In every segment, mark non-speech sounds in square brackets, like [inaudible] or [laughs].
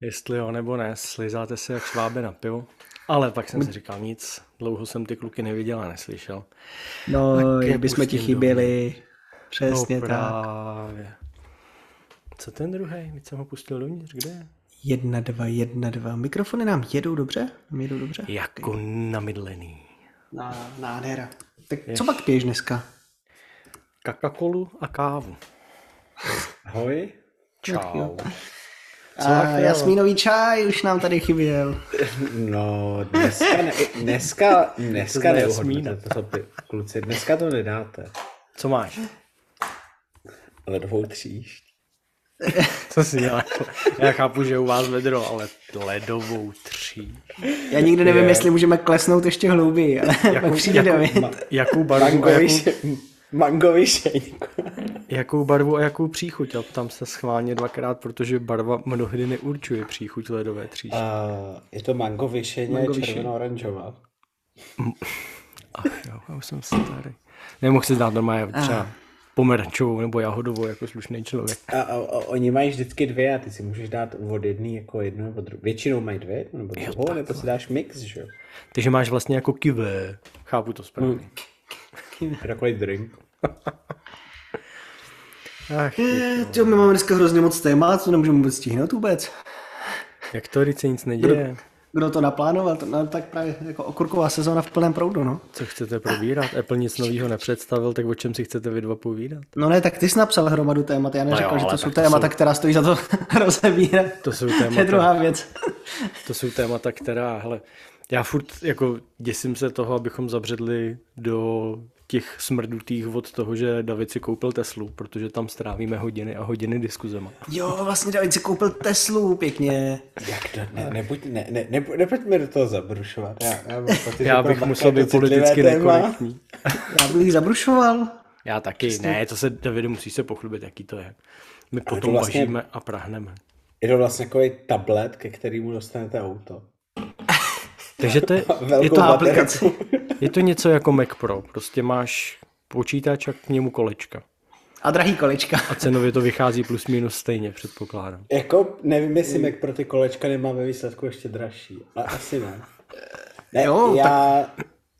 Jestli jo nebo ne, slizáte se jak švábe na pivo. Ale pak jsem si říkal nic, dlouho jsem ty kluky neviděl a neslyšel. No, Tak je jak bychom ti chyběli. Přesně no, tak. právě. Co ten druhý? Teď jsem ho pustil dovnitř, kde je? Jedna, dva, jedna, dva. Mikrofony nám jedou dobře? Nám jedou dobře? Jako namydlený. Ná, nádhera. Tak co pak piješ dneska? Coca-Colu a kávu. Ahoj. Čau. A jasmínový čaj už nám tady chyběl. No, dneska, ne, dneska, [laughs] dneska neuhodnete, to co py, kluci, dneska to nedáte. Co máš? Ledovou tříšť. [laughs] Co si děláš? Já chápu, že u vás vedro, ale ledovou tří. Já nikdy nevím, Je. jestli můžeme klesnout ještě hlouběji, ale pak [laughs] přijde. Jakou barvu, a Mangový, jakou, mangový šeňku. jakou barvu a jakou příchuť? A tam se schválně dvakrát, protože barva mnohdy neurčuje příchuť ledové tříště. A je to mango vyšeně, červeno-oranžová. Ach jo, já už jsem starý. Nemohl si znát normálně třeba pomerančovou nebo jahodovou jako slušný člověk. A, a, a, oni mají vždycky dvě a ty si můžeš dát od jedné jako jednu nebo druhou. Většinou mají dvě nebo druhou, nebo si dáš mix, že jo? Takže máš vlastně jako kivé. Chápu to správně. Takový drink. [laughs] Ach, Eh, Jo, my máme dneska hrozně moc témat, co nemůžeme vůbec stihnout vůbec. jak to říct, se nic neděje. Kdo to naplánoval, no, tak právě jako okurková sezóna v plném proudu, no. Co chcete probírat? Apple nic nového nepředstavil, tak o čem si chcete vy dva povídat? No ne, tak ty jsi napsal hromadu témat, já neřekl, jo, že to jsou tak to témata, jsou- která stojí za to [laughs] rozebírat. To jsou To je témata, druhá věc. [laughs] to jsou témata, která, hele, já furt jako děsím se toho, abychom zabředli do těch smrdutých vod toho, že David si koupil Teslu, protože tam strávíme hodiny a hodiny diskuzema. Jo, vlastně David si koupil Teslu, pěkně. Jak to? Ne, nebuď, ne, ne, ne, nepojďme do toho zabrušovat. Já, já, mám pocit, Já bych musel být politicky nekorektní. Já bych ji zabrušoval. Já taky, ne, to se, Davide, musí se pochlubit, jaký to je. My to potom vlastně- vaříme a prahneme. Je to vlastně takový tablet, ke kterému dostanete auto. [laughs] Takže to je, [laughs] je, to, aplikaci. je to něco jako Mac Pro, prostě máš počítač a k němu kolečka. A drahý kolečka. A cenově to vychází plus minus stejně, předpokládám. Jako, nevím, jestli Mac pro ty kolečka nemá ve výsledku ještě dražší. Ale asi ne. ne Jo, já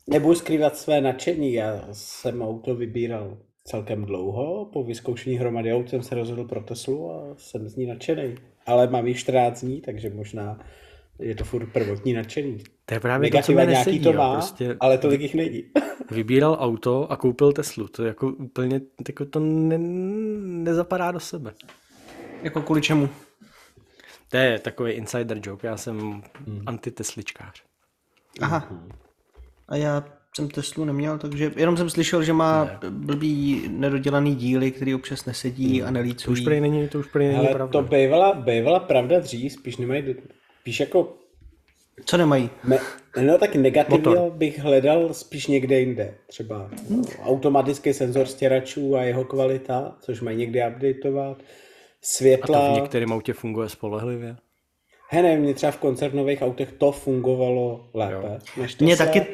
nebudu skrývat své nadšení. Já jsem auto vybíral celkem dlouho. Po vyzkoušení hromady aut jsem se rozhodl pro Teslu a jsem z ní nadšený. Ale mám ji 14 dní, takže možná je to furt prvotní nadšení. To je právě to, Negativa nějaký nesedí, to má, prostě ale tolik jich není. [laughs] vybíral auto a koupil Teslu, to jako úplně, jako to ne, nezapadá do sebe. Jako kvůli čemu? To je takový insider joke, já jsem Hmm. antitesličkář. Aha. A já jsem Teslu neměl, takže jenom jsem slyšel, že má blbý nedodělaný díly, který občas nesedí a To už nelícují. prý není, to už prý není Ale pravda. to bývala, bývala pravda dřív, spíš nemají, spíš jako Co nemají? Me, no tak negativně bych hledal spíš někde jinde. Třeba no, automatický senzor stěračů a jeho kvalita, což mají někdy updateovat. A to Světla. v některém autě funguje spolehlivě. He, nevím, mě třeba v koncernových autech to fungovalo lépe. Než to Mně se... taky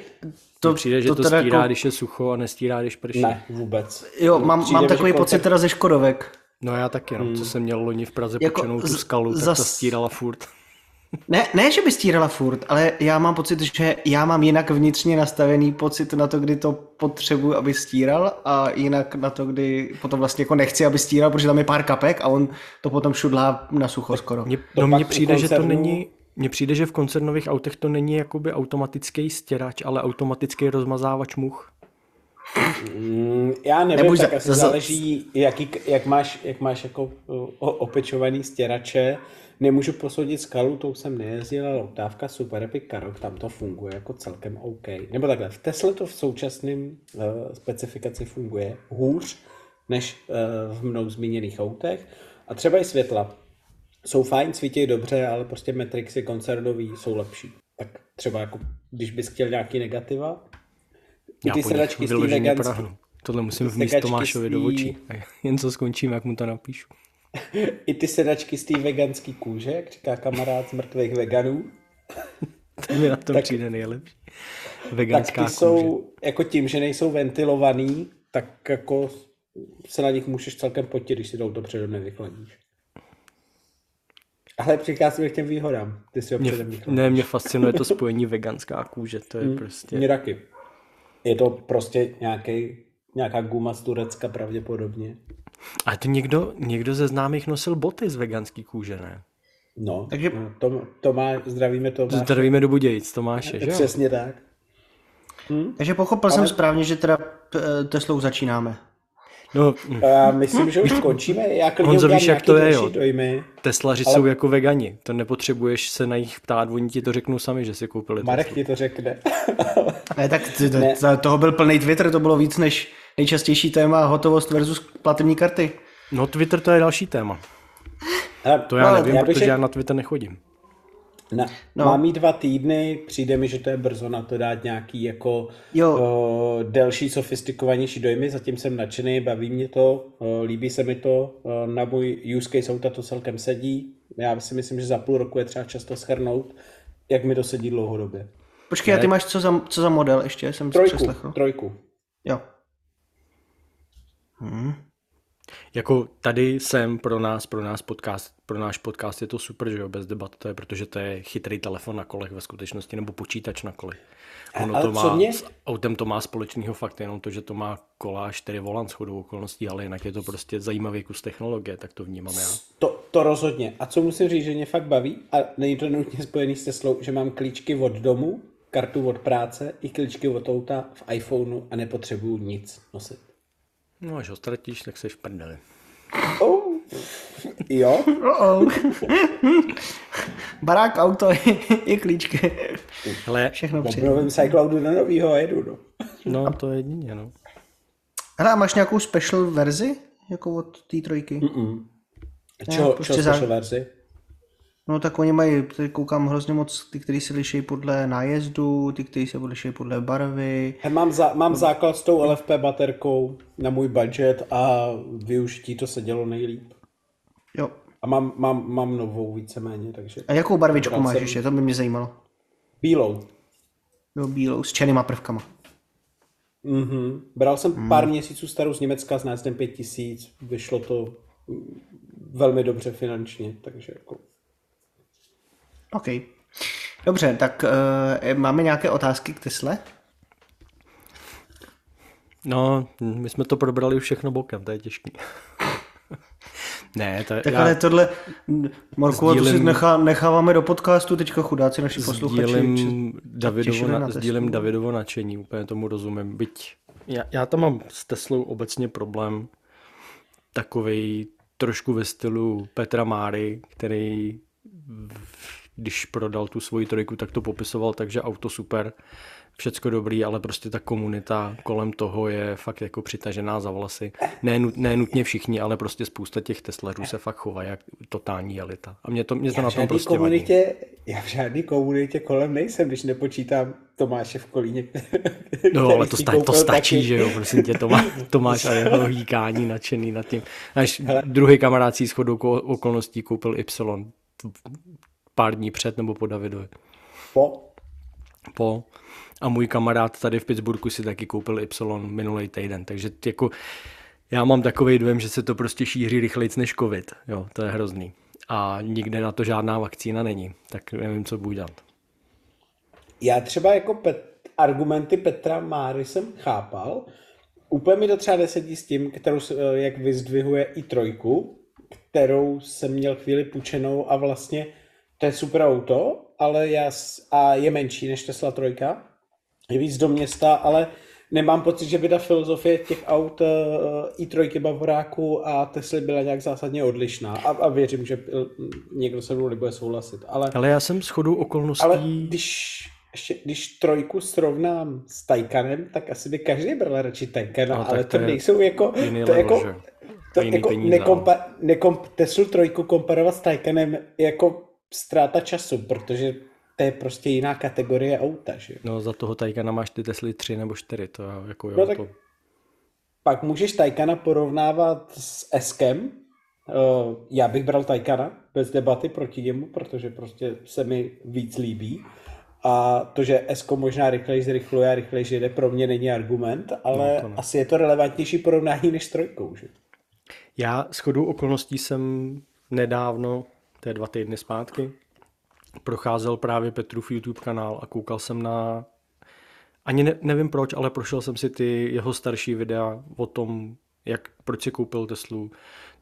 To přijde, že to, to stírá, jako, když je sucho a nestírá, když prší. Ne, vůbec. Jo, mám, Přijde mám takový koncert- pocit teda ze Škodovek. No já taky, no. Co jsem měl loni v Praze Jako jako tu z- skalu, tak zas- ta stírala furt. Ne, ne, že by stírala furt, ale já mám pocit, že já mám jinak vnitřně nastavený pocit na to, kdy to potřebuji, aby stíral a jinak na to, kdy potom vlastně jako nechci, aby stíral, protože tam je pár kapek a on to potom šudlá na sucho skoro. Mně, To no mně přijde, že to koncernu- není, mně přijde, že v koncernových autech to není jakoby automatický stěrač, ale automatický rozmazávač much. Mm, já nevím, Nebuď tak za- asi za- záleží, jaký, jak máš, jak máš jako opečovaný stěrače. Nemůžu posoudit skalu, tou jsem nejezdil, ale Super Epic Karok, tam to funguje jako celkem OK. Nebo takhle, v Tesle to v současném uh, specifikaci funguje hůř než uh, v mnou zmíněných autech. A třeba i světla. jsou fajn, svítí dobře, ale prostě Matrixy koncernový jsou lepší. Tak třeba jako, když bys chtěl nějaký negativa, Já ty sedačky té veganský... Tohle musím vmíst Tomášovi do očí. [laughs] Jen co skončím, jak mu to napíšu. I ty sedačky z té veganské kůže, jak říká kamarád z mrtvých veganů. to mi na tom tak, přijde nejlepší. Veganská tak ty kůže. jsou, jako tím, že nejsou ventilovaný, tak jako se na nich můžeš celkem potit, když si jdou dopředu nevychladíš. Ale přicházíme k těm výhodám. Ty si ho mě, Ne, mě fascinuje to spojení veganská kůže, to je mm, prostě... Mě taky. Je to prostě nějaký, nějaká guma z Turecka pravděpodobně. A to někdo, někdo ze známých nosil boty z veganský kůže, ne? No, takže no, to, to má, zdravíme Tomáše. Zdravíme do Budějic, Tomáše, že Přesně tak. Hm? Takže pochopil Ale... jsem správně, že teda eh, Teslou začínáme. No, [laughs] já myslím, že už končíme. Já Honzo, víš, jak to je, jo. Dojmy. Teslaři ale... jsou jako vegani. To nepotřebuješ se na jich ptát, oni ti to řeknou sami, že si koupili Marek ti to řekne. ne, tak to, ne. toho byl plný Twitter, to bylo víc než nejčastější téma hotovost versus platební karty. No Twitter to je další téma. to já no, nevím, já protože řek... já na Twitter nechodím. Na, no. Mám jí dva týdny, přijde mi, že to je brzo na to dát nějaký jako jo. O, delší, sofistikovanější dojmy, zatím jsem nadšený, baví mě to, o, líbí se mi to, o, na můj use case auta to celkem sedí, já si myslím, že za půl roku je třeba často schrnout, jak mi to sedí dlouhodobě. Počkej, a ty máš co za, co za model ještě? Jsem trojku, trojku. Jo. Hmm. Jako tady jsem pro nás, pro nás podcast, pro náš podcast je to super, že jo, bez debat, to je, protože to je chytrý telefon na kolech ve skutečnosti, nebo počítač na kolech. Ono to má, mě... s autem to má společného fakt jenom to, že to má kola čtyři volant shodou okolností, ale jinak je to prostě zajímavý kus technologie, tak to vnímám já. To, to rozhodně. A co musím říct, že mě fakt baví, a není to nutně spojený s Teslou, že mám klíčky od domu, kartu od práce i klíčky od auta v iPhoneu a nepotřebuju nic nosit. No až ho ztratíš, tak seš v prdeli. Oh. Jo? Oh-oh. [laughs] Barák, auto je klíčky. Hele, všechno přijde. Obnovím Cycloudu na novýho a jedu, no. No, to je jedině, no. Hele, a máš nějakou special verzi? Jako od té trojky? Mm-mm. Čo, prostě čo special verzi? No tak oni mají, tady koukám hrozně moc, ty, kteří se liší podle nájezdu, ty, kteří se liší podle barvy. Mám, za, mám základ s tou LFP baterkou na můj budget a využití to se dělo nejlíp. Jo. A mám, mám, mám novou víceméně, takže... A jakou barvičku máš ještě? To by mě zajímalo. Bílou. Jo, bílou, s černýma prvkama. Mhm. Bral jsem hmm. pár měsíců starou z Německa s nájezdem 5000, vyšlo to velmi dobře finančně, takže jako OK. Dobře, tak uh, máme nějaké otázky k Tesle? No, my jsme to probrali už všechno bokem, to je těžký. [laughs] ne, to je, Tak já... ale tohle, Marku, sdílím, to si nechá, necháváme do podcastu, teďka chudáci naši posluchači. Sdílím Davidovo, na, sdílím Davidovo nadšení, úplně tomu rozumím. Byť já, já tam mám s Teslou obecně problém takový trošku ve stylu Petra Máry, který když prodal tu svoji trojku, tak to popisoval takže auto super, všecko dobrý, ale prostě ta komunita kolem toho je fakt jako přitažená za vlasy. Ne, ne nutně všichni, ale prostě spousta těch Teslařů se fakt chová jak totální elita. A mě to, mě to na tom prostě komunitě, vadí. Já v žádné komunitě kolem nejsem, když nepočítám Tomáše v Kolíně. [laughs] No, ale to, sta- to stačí, taky. že jo, prosím tě, Tomá, [laughs] Tomáš a jeho hýkání nadšený nad tím. Až druhý kamarád si shodou okolností koupil Y pár dní před nebo po Davidovi. Po? Po. A můj kamarád tady v Pittsburghu si taky koupil Y minulý týden, takže jako já mám takový dojem, že se to prostě šíří rychleji než covid. Jo, to je hrozný. A nikde na to žádná vakcína není, tak nevím, co budu dělat. Já třeba jako Pet, argumenty Petra Máry jsem chápal. Úplně mi to třeba nesedí s tím, kterou, jak vyzdvihuje i trojku, kterou jsem měl chvíli půjčenou a vlastně to je super auto, ale já, a je menší než Tesla 3, je víc do města, ale nemám pocit, že by ta filozofie těch aut uh, i3 Bavoráku a Tesly byla nějak zásadně odlišná. A, a věřím, že někdo se mnou nebude souhlasit. Ale, ale já jsem shodou okolností... Ale když, ještě, když trojku srovnám s Taycanem, tak asi by každý bral radši Taycan, no, ale to, to nejsou jako... To level, jako to jako nekompa, nekomp, Tesla trojku komparovat s Taycanem jako ztráta času, protože to je prostě jiná kategorie auta, že No za toho Taycana máš ty Tesly 3 nebo 4, to jako jo, no, tak to... Pak můžeš Taycana porovnávat s Eskem, Uh, já bych bral Taycana bez debaty proti němu, protože prostě se mi víc líbí. A to, že Esko možná rychleji zrychluje a rychleji jde, pro mě není argument, ale no, asi je to relevantnější porovnání než s trojkou. Že? Já s chodou okolností jsem nedávno, to je dva týdny zpátky, procházel právě Petrův YouTube kanál a koukal jsem na ani ne, nevím proč, ale prošel jsem si ty jeho starší videa o tom, jak, proč si koupil Teslu,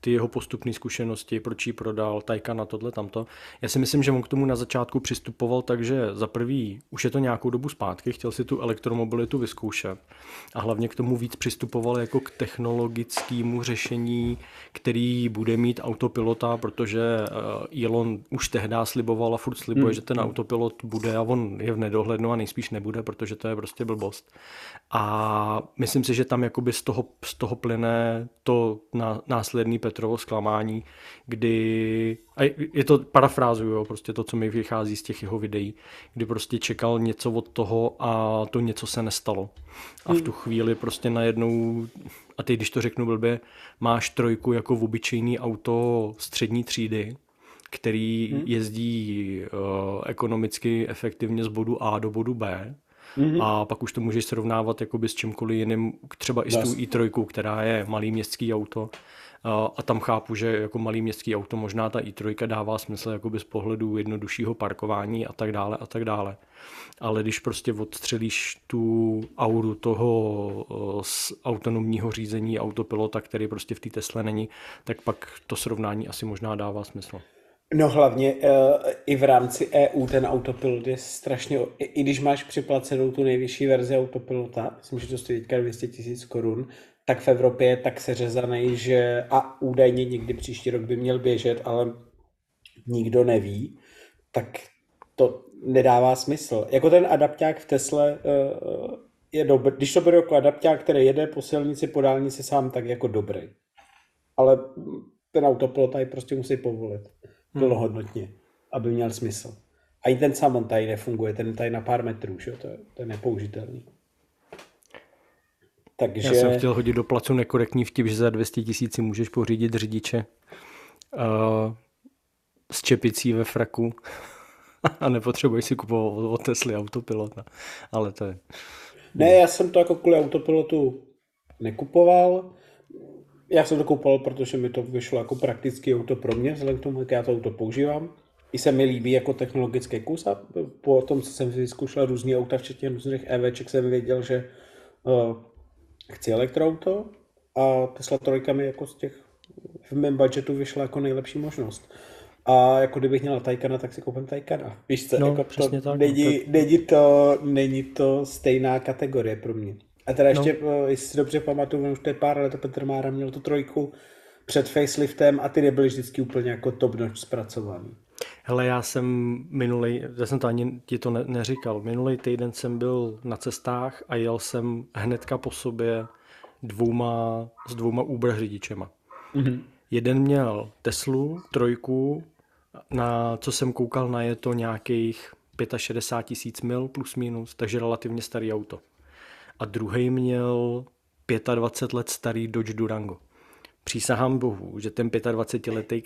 ty jeho postupné zkušenosti, proč ji prodal, tajka na tohle, tamto. Já si myslím, že on k tomu na začátku přistupoval tak, že za prvý už je to nějakou dobu zpátky, chtěl si tu elektromobilitu vyzkoušet a hlavně k tomu víc přistupoval jako k technologickému řešení, který bude mít autopilota, protože eh, Elon už tehdy sliboval a furt slibuje, hmm. že ten autopilot bude a on je v nedohlednu a nejspíš nebude, protože to je prostě blbost. A myslím si, že tam jakoby z toho, z toho plyne to následný Petrovo zklamání, kdy, a je to parafrázuju, prostě to, co mi vychází z těch jeho videí, kdy prostě čekal něco od toho a to něco se nestalo. A v tu hmm. chvíli prostě najednou, a ty když to řeknu blbě, máš trojku jako v obyčejný auto střední třídy, který hmm. jezdí uh, ekonomicky efektivně z bodu A do bodu B, Mm-hmm. A pak už to můžeš srovnávat jakoby s čímkoliv jiným, třeba i s tou i3, která je malý městský auto a tam chápu, že jako malý městský auto možná ta i3 dává smysl jakoby z pohledu jednoduššího parkování a tak dále a tak dále. Ale když prostě odstřelíš tu auru toho z autonomního řízení autopilota, který prostě v té Tesle není, tak pak to srovnání asi možná dává smysl. No hlavně uh, i v rámci EU ten autopilot je strašně, i, i když máš připlacenou tu nejvyšší verzi autopilota, myslím, že to stojí teďka 200 tisíc korun, tak v Evropě je tak seřezaný, že a údajně někdy příští rok by měl běžet, ale nikdo neví, tak to nedává smysl. Jako ten adapták v Tesle uh, je dobrý, když to beru jako adapták, který jede po silnici, po dálnici sám, tak jako dobrý. Ale ten autopilot tady prostě musí povolit hmm. plnohodnotně, aby měl smysl. A i ten samon tady nefunguje, ten tady na pár metrů, že? To, je, to je nepoužitelný. Takže... Já jsem chtěl hodit do placu nekorektní vtip, že za 200 tisíci můžeš pořídit řidiče uh, s čepicí ve fraku [laughs] a nepotřebuješ si kupovat od Tesly autopilota. Ale to je... Ne, já jsem to jako kvůli autopilotu nekupoval. Já jsem to kupoval, protože mi to vyšlo jako praktický auto pro mě, vzhledem k tomu, jak já to auto používám. I se mi líbí jako technologický kus a po tom, co jsem vyzkoušel různý auta, včetně různých EVček, jsem věděl, že uh, chci elektroauto a Tesla 3 mi jako z těch v mém budgetu vyšla jako nejlepší možnost. A jako kdybych měl Taycana, tak si koupím Taycana. Víš co, no, jako to tak, není, tak. není, to, není to stejná kategorie pro mě. A teda ještě, no. jestli si dobře pamatuju, už to je pár let, Petr Mára měl tu trojku před faceliftem a ty nebyly vždycky úplně jako top notch zpracovaný. Hele, já jsem minulý, já jsem to ani ti to ne, neříkal, minulý týden jsem byl na cestách a jel jsem hnedka po sobě dvouma, s dvouma Uber řidičema. Mm-hmm. Jeden měl Teslu, trojku, na co jsem koukal na je to nějakých 65 tisíc mil plus minus, takže relativně starý auto. A druhý měl 25 let starý Dodge Durango. Přísahám bohu, že ten 25-letý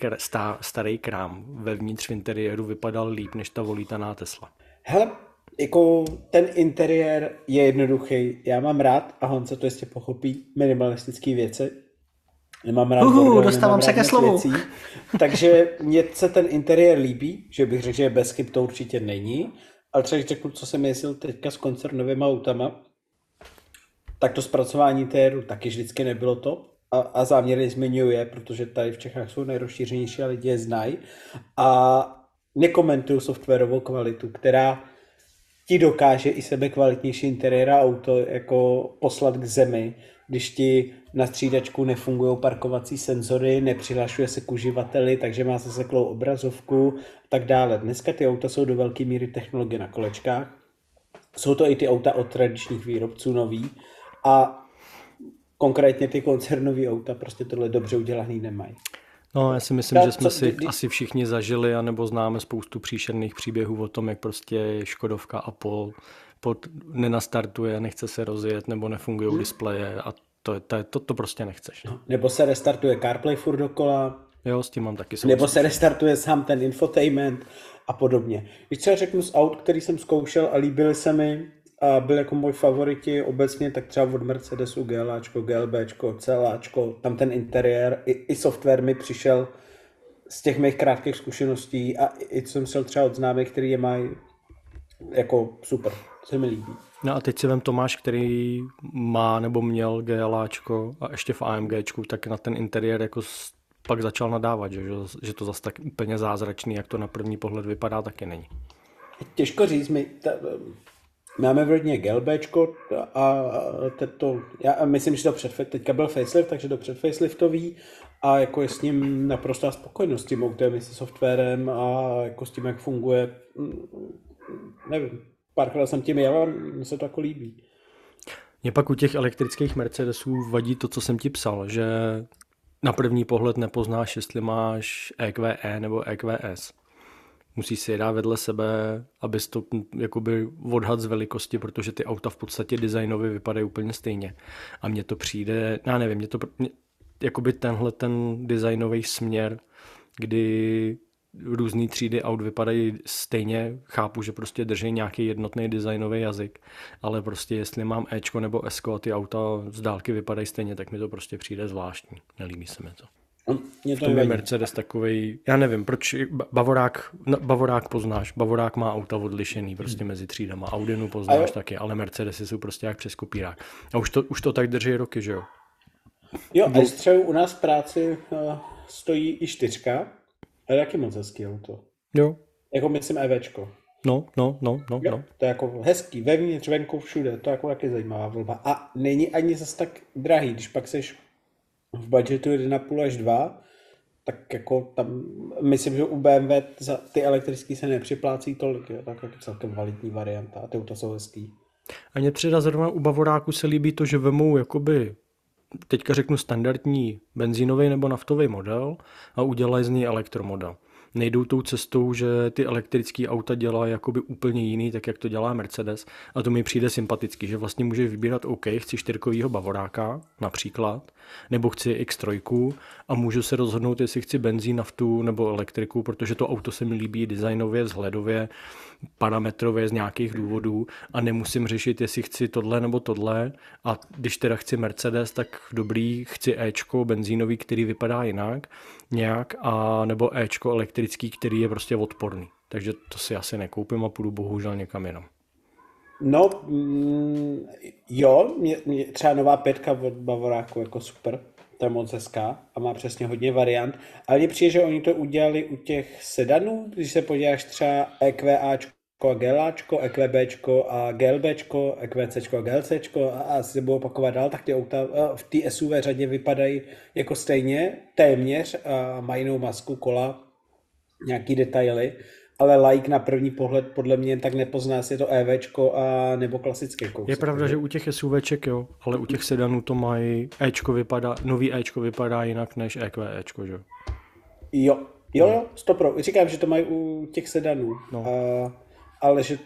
starý krám vevnitř v interiéru vypadal líp než ta volítaná Tesla. Hele, jako ten interiér je jednoduchý. Já mám rád, a Honce to jistě pochopí, minimalistické věci. Nemám rád Uhu, bordo, dostávám se ke slovu. Věcí, takže mně se ten interiér líbí, že bych řekl, že bez chyb to určitě není. Ale třeba řeknu, co jsem jezdil teďka s koncernovými autama, tak to zpracování interiéru taky vždycky nebylo to a, a záměrně zmiňuje, protože tady v Čechách jsou nejrozšířenější a lidi je znají a nekomentují softwarovou kvalitu, která ti dokáže i sebe kvalitnější interiéra auto jako poslat k zemi, když ti na střídačku nefungují parkovací senzory, nepřihlašuje se k uživateli, takže má zaseklou obrazovku a tak dále. Dneska ty auta jsou do velké míry technologie na kolečkách. Jsou to i ty auta od tradičních výrobců nový a konkrétně ty koncernové auta prostě tohle dobře udělaný nemají. No, já si myslím, že jsme si asi všichni zažili, anebo známe spoustu příšerných příběhů o tom, jak prostě Škodovka Apple pod, nenastartuje, nechce se rozjet, nebo nefungují hmm. displeje a to, to, to, to prostě nechceš. No. Nebo se restartuje CarPlay furt dokola. Jo, s tím mám taky Nebo se restartuje sám ten infotainment a podobně. Když třeba řeknu z aut, který jsem zkoušel a líbily se mi, a byl jako můj favoriti obecně, tak třeba od Mercedesu GLAčko, GLBčko, CLAčko, tam ten interiér, i, i software mi přišel z těch mých krátkých zkušeností a i co jsem šel třeba od známých, který je mají jako super, se mi líbí. No a teď si vem Tomáš, který má nebo měl GLAčko a ještě v AMGčku, tak na ten interiér jako pak začal nadávat, že, že to zase tak úplně zázračný, jak to na první pohled vypadá, taky není. Těžko říct, my, ta, Máme v rodině Gelbčko a to, já myslím, že to před, teďka byl facelift, takže to před faceliftový a jako je s ním naprostá spokojenost s tím autem, s softwarem a jako s tím, jak funguje. Nevím, párkrát jsem tím jel a mně se to jako líbí. Mě pak u těch elektrických Mercedesů vadí to, co jsem ti psal, že na první pohled nepoznáš, jestli máš EQE nebo EQS musí si je dát vedle sebe, aby to jakoby odhad z velikosti, protože ty auta v podstatě designově vypadají úplně stejně. A mně to přijde, já nevím, mě to, mě, jakoby tenhle ten designový směr, kdy různé třídy aut vypadají stejně, chápu, že prostě drží nějaký jednotný designový jazyk, ale prostě jestli mám Ečko nebo Esko a ty auta z dálky vypadají stejně, tak mi to prostě přijde zvláštní. Nelíbí se mi to. Mě to je Mercedes takový, já nevím, proč Bavorák, Bavorák poznáš, Bavorák má auta odlišený prostě mezi třídama, Audinu poznáš taky, ale Mercedesy jsou prostě jak přes kopírák. A už to, už to tak drží roky, že jo? Jo, a třeba u nás v práci uh, stojí i čtyřka, a je taky moc hezký auto. Jo. Jako myslím EVčko. No, no, no, no, jo, no. To je jako hezký, vevnitř, venku, všude, to je jako taky zajímavá volba. A není ani zase tak drahý, když pak seš v budgetu 1,5 až 2, tak jako tam, myslím, že u BMW za ty elektrický se nepřiplácí tolik, jo, tak jako celkem kvalitní varianta a ty auta jsou hezký. A mě třeba zrovna u Bavoráku se líbí to, že vemou jakoby teďka řeknu standardní benzínový nebo naftový model a udělají z něj elektromodel nejdou tou cestou, že ty elektrické auta dělají jakoby úplně jiný, tak jak to dělá Mercedes. A to mi přijde sympaticky, že vlastně může vybírat OK, chci čtyřkovýho bavoráka například, nebo chci X3 a můžu se rozhodnout, jestli chci benzín, naftu nebo elektriku, protože to auto se mi líbí designově, vzhledově, parametrově z nějakých důvodů a nemusím řešit, jestli chci tohle nebo tohle a když teda chci Mercedes, tak dobrý, chci Ečko benzínový, který vypadá jinak nějak a nebo Ečko elektrický, který je prostě odporný. Takže to si asi nekoupím a půjdu bohužel někam jinam. No, mm, jo, mě, mě, třeba nová pětka od Bavoráku jako super, to je moc hezká a má přesně hodně variant, ale mně přijde, že oni to udělali u těch sedanů, když se podíváš třeba EQAčko a GLAčko, EQBčko a GLBčko, EQCčko a GLCčko a asi se budou opakovat dál, tak ty auta v té SUV řadě vypadají jako stejně, téměř a mají jinou masku, kola, nějaký detaily, ale like na první pohled podle mě tak nepozná, jestli je to EVčko a nebo klasické kousek. Je pravda, že u těch SUVček jo, ale u těch sedanů to mají Ečko vypadá, nový Ečko vypadá jinak než EQEčko, že jo? Jo, jo, jo, stopro. Říkám, že to mají u těch sedanů. No. A, ale že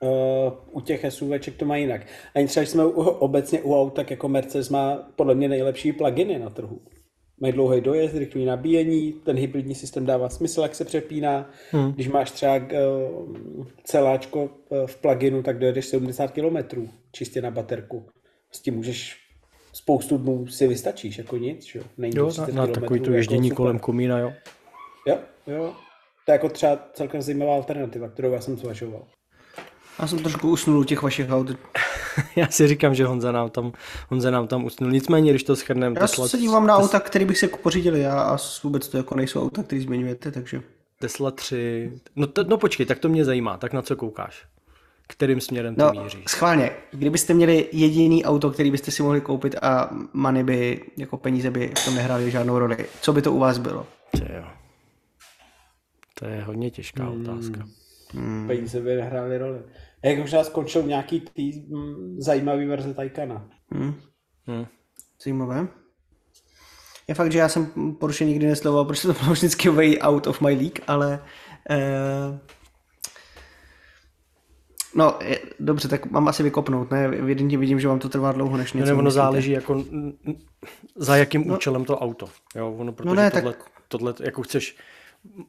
Uh, u těch SUVček to má jinak. A třeba jsme u, obecně u aut, tak jako Mercedes má podle mě nejlepší pluginy na trhu mají dlouhý dojezd, rychlý nabíjení, ten hybridní systém dává smysl, jak se přepíná. Hmm. Když máš třeba uh, celáčko eh, v pluginu, tak dojedeš 70 km čistě na baterku. S tím můžeš spoustu dnů si vystačíš, jako nic, jo? Není jo, na, na takový to ježdění jako kolem komína, jo? Jo, jo. To je jako třeba celkem zajímavá alternativa, kterou já jsem zvažoval. Já jsem trošku usnul u těch vašich aut. [laughs] Já si říkám, že Honza nám tam, Honza nám tam usnul. Nicméně, když to schrneme... Já Tesla, se dívám na auta, které bych se pořídil já a vůbec to jako nejsou auta, které zmiňujete, takže... Tesla 3... No, to, no počkej, tak to mě zajímá. Tak na co koukáš? Kterým směrem to no, míří? schválně. Kdybyste měli jediný auto, který byste si mohli koupit a money by, jako peníze by v tom nehrály žádnou roli, co by to u vás bylo? jo. To je hodně těžká hmm. otázka. Hmm. Peníze by nehrály roli. Jak možná skončil nějaký tý, m, mm, zajímavý verze Taycana. Hmm. Hmm. Zajímavé. Je fakt, že já jsem Porsche nikdy neslovoval, protože to bylo vždycky way out of my league, ale eh, No, je, dobře, tak mám asi vykopnout, ne? Evidentně vidím, že vám to trvá dlouho, než něco no, ono záleží, jako za jakým no, účelem to auto. Jo, ono, protože no ne, tohle, tak... tohle, jako chceš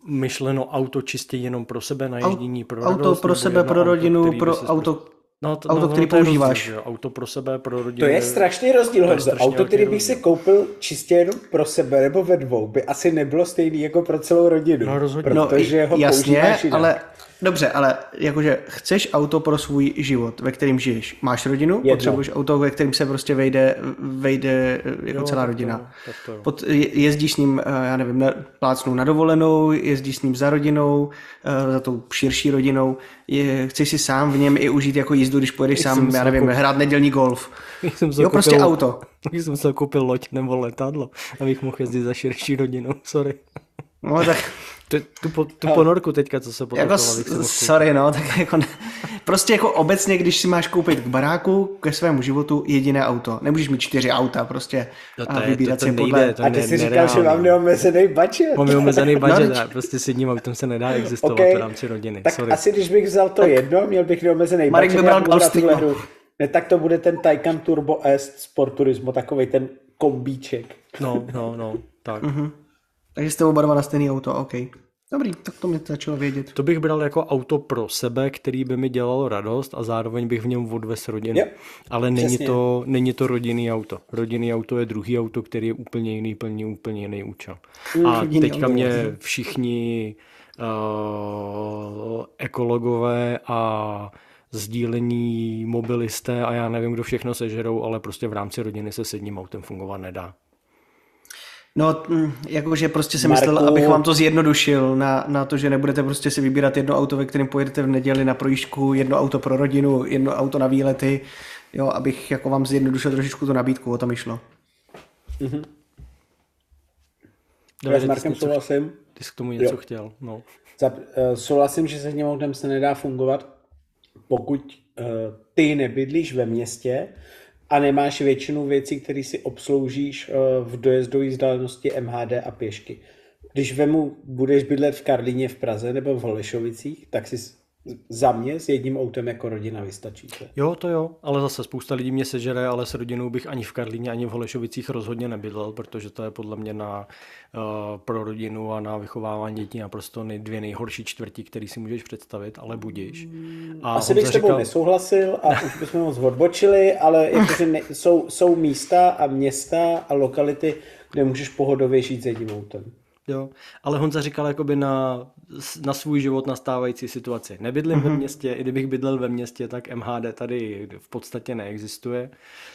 myšleno auto čistě jenom pro sebe na ježdění, pro Auto radost, pro sebe, pro rodinu, auto, pro auto, No, to, auto, no, který no, používáš. Rozdíl, auto pro sebe, pro rodinu. To je strašný rozdíl, Honzo. Auto, který bych si koupil čistě jenom pro sebe nebo ve dvou, by asi nebylo stejný jako pro celou rodinu. No, rozhodně. Protože no, ho jasně, ale Dobře, ale jakože chceš auto pro svůj život, ve kterým žiješ. Máš rodinu, Jedno. potřebuješ auto, ve kterým se prostě vejde, vejde jako jo, celá rodina. To, to, to. Pod, jezdíš s ním, eh, já nevím, na, plácnou na dovolenou, jezdíš s ním za rodinou, eh, za tou širší rodinou, je, chceš si sám v něm i užít jako jízdu, když pojedeš sám, já nevím, koupil. hrát nedělní golf. [laughs] Jsem jo, prostě koupil, auto. [laughs] Když jsem se koupil loď nebo letadlo, abych mohl jezdit za širší rodinu, sorry. No tak tu, tu, tu ponorku teďka, co se jako, Sorry, no, tak jako ne, prostě jako obecně, když si máš koupit k baráku, ke svému životu jediné auto. Nemůžeš mít čtyři auta prostě no to a vybírat je, to, to si podle... To a ty si říkal, že mám neomezený budget. Mám neomezený budget no, a prostě s jedním autem se nedá existovat okay. v rámci rodiny. Tak Sorry. asi když bych vzal to tak jedno, měl bych neomezený Marek budget. Marek by bral tuhle hru. Ne, tak to bude ten Taycan Turbo S Sport Turismo, takový ten kombíček. No, no, no, tak. Uh-huh. Takže jste oba dva na stejný auto, OK. Dobrý, tak to mě začalo vědět. To bych bral jako auto pro sebe, který by mi dělalo radost a zároveň bych v něm odvez rodinu. Yep. Ale není to, není to rodinný auto. Rodinný auto je druhý auto, který je úplně jiný, plní úplně jiný účel. Mm, a teďka auto. mě všichni uh, ekologové a sdílení mobilisté a já nevím, kdo všechno sežerou, ale prostě v rámci rodiny se s jedním autem fungovat nedá. No, mm, jakože prostě jsem Marku... myslel, abych vám to zjednodušil na, na to, že nebudete prostě si vybírat jedno auto, ve kterém pojedete v neděli na projížďku, jedno auto pro rodinu, jedno auto na výlety, jo, abych jako vám zjednodušil trošičku tu nabídku, o tom išlo. Mm-hmm. Já s Markem souhlasím. Ty jsi k tomu něco jo. chtěl, no. Za, uh, souhlasím, že se s tím autem se nedá fungovat, pokud uh, ty nebydlíš ve městě, a nemáš většinu věcí, které si obsloužíš eh, v dojezdové vzdálenosti MHD a pěšky. Když vemu, budeš bydlet v Karlíně v Praze nebo v Holešovicích, tak si za mě s jedním autem jako rodina vystačíte. Jo, to jo, ale zase spousta lidí mě sežere, ale s rodinou bych ani v Karlíně, ani v Holešovicích rozhodně nebydlel, protože to je podle mě na, uh, pro rodinu a na vychovávání dětí naprosto nej, dvě nejhorší čtvrtí, který si můžeš představit, ale budíš. A Asi bych s tebou říkal... nesouhlasil a už bychom moc odbočili, ale jakože ne, jsou, jsou místa a města a lokality, kde můžeš pohodově žít s jedním autem. Jo, ale Honza říkal jakoby na, na svůj život nastávající situaci. Nebydlím mm-hmm. ve mhm. městě, i kdybych bydlel ve městě, tak MHD tady v podstatě neexistuje,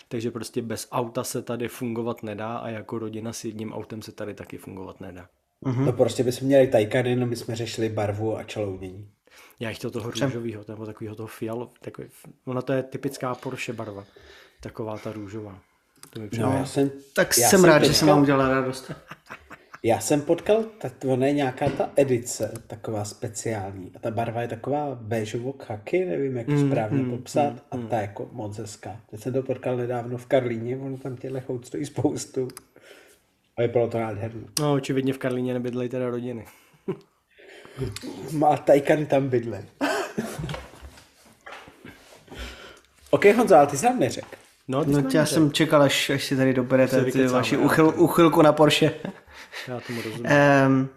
takže prostě bez auta se tady fungovat nedá a jako rodina s jedním autem se tady taky fungovat nedá. Mm-hmm. No prostě bychom měli tajkany, jenom bychom řešili barvu a čalounění. Já chtěl toho růžového, nebo takového toho fialu, takový, ona to je typická Porsche barva, taková ta růžová. To mi no, já jsem, tak já jsem, jsem rád, teďka... že jsem vám udělal radost. [laughs] Já jsem potkal, tak ono je nějaká ta edice, taková speciální. A ta barva je taková béžovo kaky, nevím, jak to mm, správně mm, popsat. Mm, a mm. ta je jako moc hezká. Teď jsem to potkal nedávno v Karlíně, ono tam těchto chout stojí spoustu. A bylo to nádherné. No, očividně v Karlíně nebydlejí teda rodiny. Má tajkan tam bydle. OK, Honzo, ale ty jsi nám neřekl. No, no já jsem čekal, až, až si tady doberete ty vaši uchyl, uchylku na Porsche. Já tomu [laughs] rozumím. Um,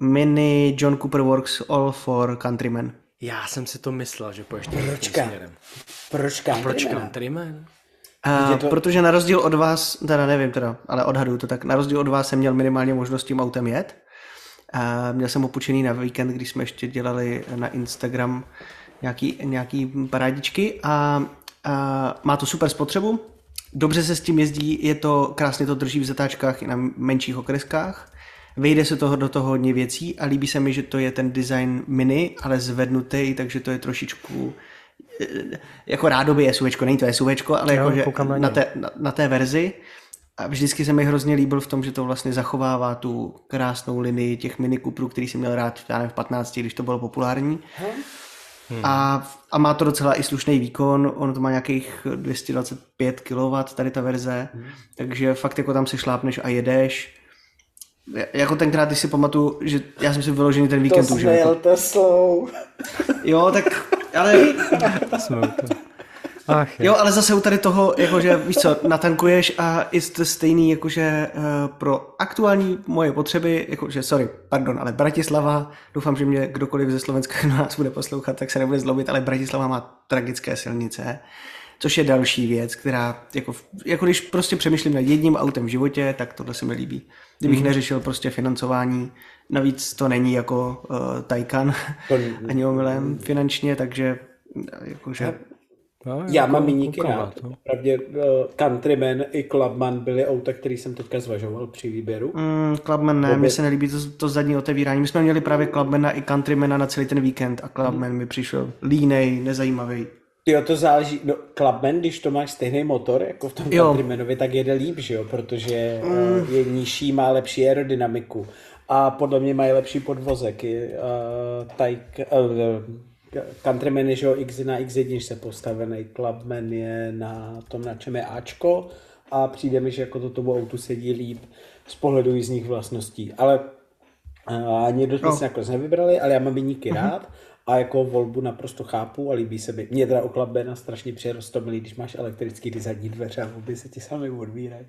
mini John Cooper Works All for Countrymen. Já jsem si to myslel, že poješ tím směrem. Proč Countryman? Proč Countryman? A, to... Protože na rozdíl od vás, teda nevím teda, ale odhaduju to tak, na rozdíl od vás jsem měl minimálně možnost tím autem jet. A měl jsem opučený na víkend, když jsme ještě dělali na Instagram nějaký, nějaký parádičky a má to super spotřebu, Dobře se s tím jezdí, je to krásně to drží v zatáčkách i na menších okreskách. Vejde se toho do toho hodně věcí a líbí se mi, že to je ten design mini, ale zvednutý, takže to je trošičku eh, jako rádoby SUVčko, není to SUVčko, ale jo, jako, že na, té, na, na té verzi. A vždycky se mi hrozně líbil v tom, že to vlastně zachovává tu krásnou linii těch mini Cooperů, který jsem měl rád v 15, když to bylo populární. Hmm. Hmm. A, a má to docela i slušný výkon, ono to má nějakých 225 kW, tady ta verze, hmm. takže fakt jako tam si šlápneš a jedeš. Jako tenkrát, když si pamatuju, že já jsem si vyložený ten víkend už. To jel jako... Teslou. Jo, tak, ale... Ach, jo. jo, ale zase u tady toho, jakože víš co, natankuješ a je to stejný, jakože uh, pro aktuální moje potřeby, jakože, sorry, pardon, ale Bratislava, doufám, že mě kdokoliv ze Slovenska [laughs] nás bude poslouchat, tak se nebude zlobit, ale Bratislava má tragické silnice, což je další věc, která, jako, jako když prostě přemýšlím nad jedním autem v životě, tak tohle se mi líbí. Kdybych mm. neřešil prostě financování, navíc to není jako uh, Taycan, [laughs] ani omylem finančně, takže jakože No, Já jako mám miníky rád. No. Pravdě uh, Countryman i Clubman byly auta, který jsem teďka zvažoval při výběru. Mm, Clubman ne, mně se nelíbí to, to zadní otevírání. My jsme měli právě Clubmana i Countrymana na celý ten víkend a Clubman mm. mi přišel línej, nezajímavý. Jo, to záleží. No, Clubman, když to máš stejný motor, jako v tom jo. Countrymanovi, tak jede líp, že jo? Protože mm. uh, je nižší, má lepší aerodynamiku. A podle mě mají lepší podvozek. Uh, tajk, uh, Countryman je, že X na X1 se postavený, Clubman je na tom, na čem je Ačko a přijde mi, že jako to tomu autu sedí líp z pohledu jízdních vlastností. Ale a někdo jsme no. si nakonec nevybrali, ale já mám vyníky uh-huh. rád a jako volbu naprosto chápu a líbí se mi. Mě teda u Clubmana strašně přirostomilý, když máš elektrický zadní dveře a obě se ti sami odvírají.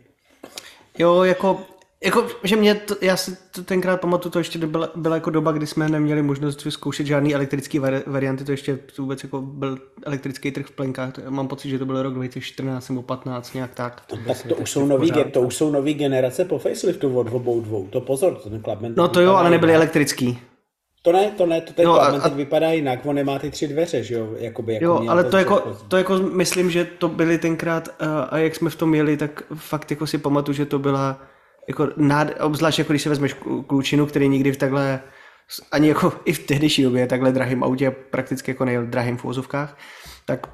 Jo, jako jako, že mě, to, já si to tenkrát pamatuju, to ještě byla, byla jako doba, kdy jsme neměli možnost vyzkoušet žádný elektrický varianty, to ještě to vůbec jako byl elektrický trh v plenkách, to, mám pocit, že to byl rok 2014 nebo 15, nějak tak. To, tak to, už jsou nový, to už jsou nový generace po faceliftu od obou dvou, to pozor, to ten Clubman. No to jo, ale nebyly elektrický. To ne, to ne, to ten no, a, teď vypadá jinak, on nemá ty tři dveře, že jo? Jakoby, jako jo, ale to jako, to jako myslím, že to byly tenkrát, a, a jak jsme v tom jeli, tak fakt jako si pamatuju, že to byla jako nád, obzvlášť jako když si vezmeš klučinu, který nikdy v takhle, ani jako [laughs] i v tehdejší době takhle drahým autě, prakticky jako nejel drahým v úvozovkách, tak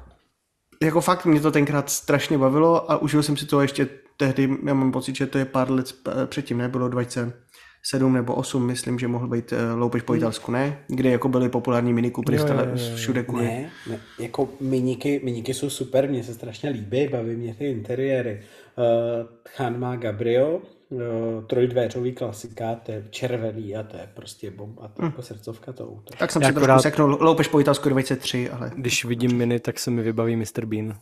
jako fakt mě to tenkrát strašně bavilo a užil jsem si to ještě tehdy, já mám pocit, že to je pár let předtím, ne, bylo 2007 nebo 8, myslím, že mohl být uh, loupež po italsku, ne? Kde jako byly populární Mini Coopery všude kvůli. Ne, ne, jako miniky, miniky jsou super, mně se strašně líbí, baví mě ty interiéry. Uh, Han má Gabriel, trojdvéřový klasika, to je červený a to je prostě bomba, to je jako srdcovka to auto. Tak jsem si akorát... trošku seknul, loupeš po italsku 23, ale... Když vidím mini, tak se mi vybaví Mr. Bean.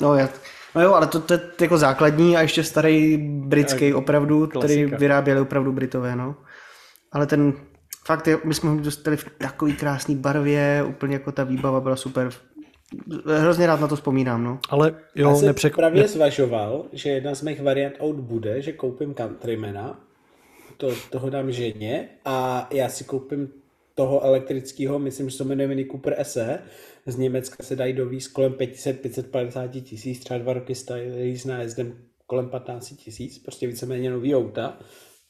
No, já, no jo, ale to, to, je jako základní a ještě starý britský opravdu, který vyráběli opravdu Britové, no. Ale ten fakt, je, my jsme ho dostali v takový krásný barvě, úplně jako ta výbava byla super hrozně rád na to vzpomínám, no. Ale jo, Já jsem nepřek... právě zvažoval, že jedna z mých variant aut bude, že koupím Countrymana, to, toho dám ženě a já si koupím toho elektrického, myslím, že se jmenuje Mini Cooper SE, z Německa se dají dovíz kolem 500-550 tisíc, třeba dva roky stají s nájezdem kolem 15 tisíc, prostě víceméně nový auta,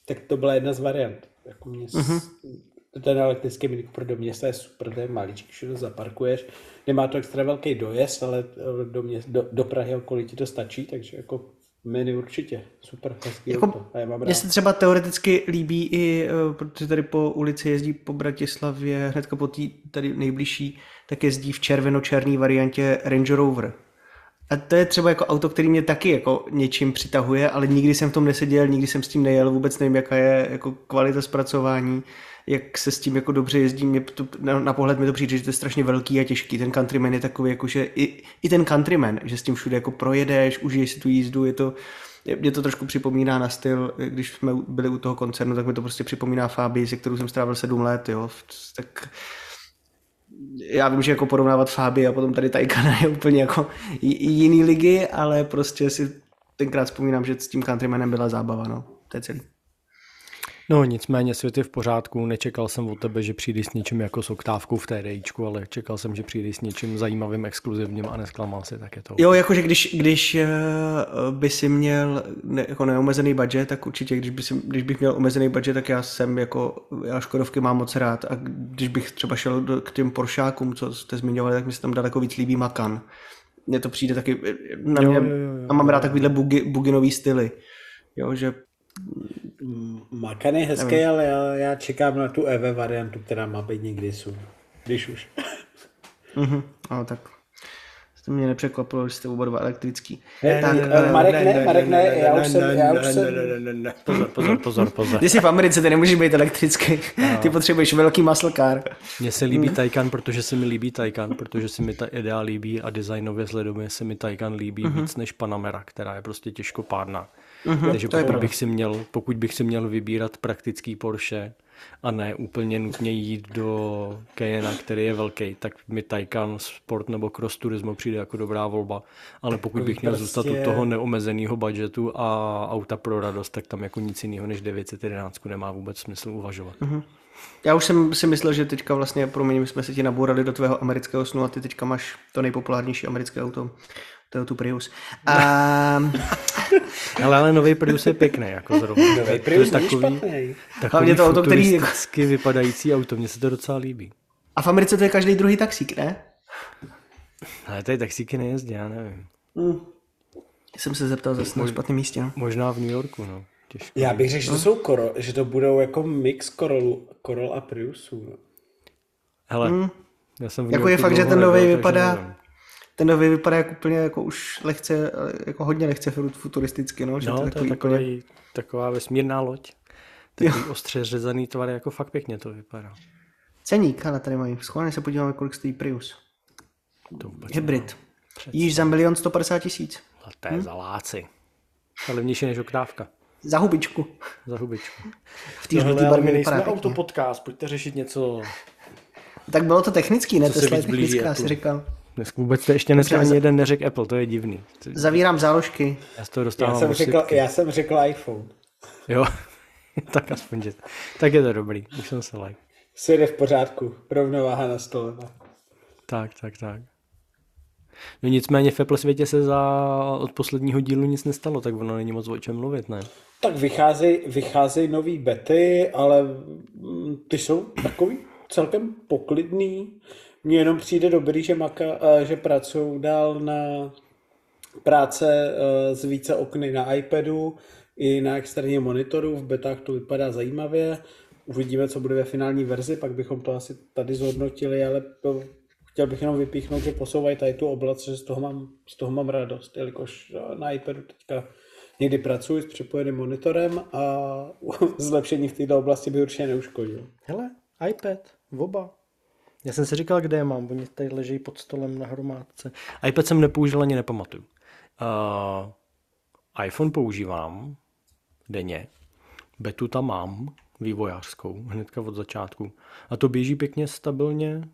tak to byla jedna z variant. Jako mě uh-huh ten elektrický Mini Cooper do města je super, to je maličký, všude zaparkuješ. Nemá to extra velký dojezd, ale eh, do, mě, do, do Prahy okolí ti to stačí, takže jako Mini určitě, super, hezký jako, auto. A já mám Mně se třeba teoreticky líbí i, eh, protože tady po ulici jezdí po Bratislavě, hnedka po té tady nejbližší, tak jezdí v červeno-černé variantě Range Rover. A to je třeba jako auto, který mě taky jako něčím přitahuje, ale nikdy jsem v tom neseděl, nikdy jsem s tím nejel, vůbec nevím, jaká je jako kvalita zpracování jak se s tím jako dobře jezdí, mě to, na, na pohled mi to přijde, že to je strašně velký a těžký. Ten countryman je takový, jako že i, i ten countryman, že s tím všude jako projedeš, užiješ si tu jízdu, je to, mě to trošku připomíná na styl, když jsme byli u toho koncernu, tak mi to prostě připomíná Fabii, se kterou jsem strávil sedm let, jo, tak já vím, že jako porovnávat Fabii a potom tady Taycana je úplně jako jiný ligy, ale prostě si tenkrát vzpomínám, že s tím countrymanem byla zábava, no, to je celý. No nicméně svět je v pořádku, nečekal jsem od tebe, že přijdeš s něčím jako s oktávkou v TDIčku, ale čekal jsem, že přijdeš s něčím zajímavým, exkluzivním a nesklamal si, tak je to. Jo, jakože když, když eh, by si měl ne, jako neomezený budget, tak určitě, když, by si, když bych měl omezený budget, tak já jsem jako, já Škodovky mám moc rád a když bych třeba šel do, k těm Poršákům, co jste zmiňovali, tak mi se tam daleko víc líbí Makan. Mně to přijde taky, na mě, jo, jo, jo, jo. a mám rád takovýhle bugi, buginový styly. Jo, že Makan je hezký, Nevím. ale já, já čekám na tu EV variantu, která má být někdy sun. Když už. [laughs] Mhm, no tak to mě nepřekvapilo, že jste oba dva elektrický. Ne, tak, ne, eh, Marek ne, Marek ne, já už jsem, já už ne, jsem, ne, ne, ne, ne. Pozor, pozor, pozor, pozor. Ty jsi v Americe, ty nemůžeš být elektrický. Ty potřebuješ velký muscle car. Mně se líbí Taycan, protože se mi líbí Taycan, protože se mi ta idea líbí a designově sledomě se mi Taycan líbí Mhm. víc než Panamera, která je prostě těžkopádná. Takže to je pokud bych, si měl, pokud bych si měl vybírat praktický Porsche a ne úplně nutně jít do Cayena, který je velký, tak mi Taycan Sport nebo Cross Turismo přijde jako dobrá volba. Ale pokud bych měl zůstat u prostě- toho neomezeného budgetu a auta pro radost, tak tam jako nic jiného než 911 nemá vůbec smysl uvažovat. Já už jsem si myslel, že teďka vlastně, promiň, my jsme se ti nabourali do tvého amerického snu a ty teďka máš to nejpopulárnější americké auto. To je tu Prius. A, [laughs] Ale, ale nový Prius je pěkný, jako zrovna. To Prius je takový, takový Hlavně to auto, který- vypadající auto, mně se to docela líbí. a v Americe to je každý druhý taxík, ne? Ale tady taxíky nejezdí, já nevím. Jsem se zeptal zase na špatném místě. No. Možná v New Yorku, no. Těžko. Já bych řekl, že to jsou koro, že to budou jako mix Corolu, Corol a Priusů. No. Hele, já jsem v New Jako je fakt, že ten nový vypadá, nevím. Ten nový vypadá jako úplně jako už lehce, jako hodně lehce futuristicky, no. Že No, to je takový úplně- takový, taková vesmírná loď. Takový ostře řezaný tvar, jako fakt pěkně to vypadá. Ceník, ale tady mají. Schválně se podíváme, kolik stojí Prius. To vůbec Hybrid. Již za milion 150 tisíc. A to je za láci. Ale levnější než oktávka. Za hubičku. Za hubičku. V té žluté barvě vypadá pěkně. podcast, pojďte řešit něco. Tak bylo to technický, ne? Tesla je technická, si říkal. Dnes vůbec to ještě dneska ani jeden neřekl Apple, to je divný. Zavírám záložky. Já z toho Já dostávám jsem, řekl, já jsem řekl iPhone. Jo, [laughs] tak aspoň, že... Tak je to dobrý, už jsem se like. Sve jde v pořádku, rovnováha na stole. Tak, tak, tak. No nicméně v Apple světě se za od posledního dílu nic nestalo, tak ono není moc o čem mluvit, ne? Tak vycházejí vycházej nový bety, ale mm, ty jsou takový celkem poklidný. Mně jenom přijde dobrý, že, maka, že pracují dál na práce eh, s více okny na iPadu i na externím monitoru. V betách to vypadá zajímavě. Uvidíme, co bude ve finální verzi, pak bychom to asi tady zhodnotili, ale chtěl bych jenom vypíchnout, že posouvají tady tu oblast, že z toho mám, z toho mám radost, jelikož eh, na iPadu teďka někdy pracuji s připojeným monitorem a [laughs] zlepšení v této oblasti by určitě neuškodilo. Hele, iPad, oba. Já jsem si říkal, kde je mám, oni tady leží pod stolem na hromádce. iPad jsem nepoužil ani nepamatuju. Uh, iPhone používám denně. Betu tam mám, vývojářskou, hnedka od začátku. A to běží pěkně stabilně.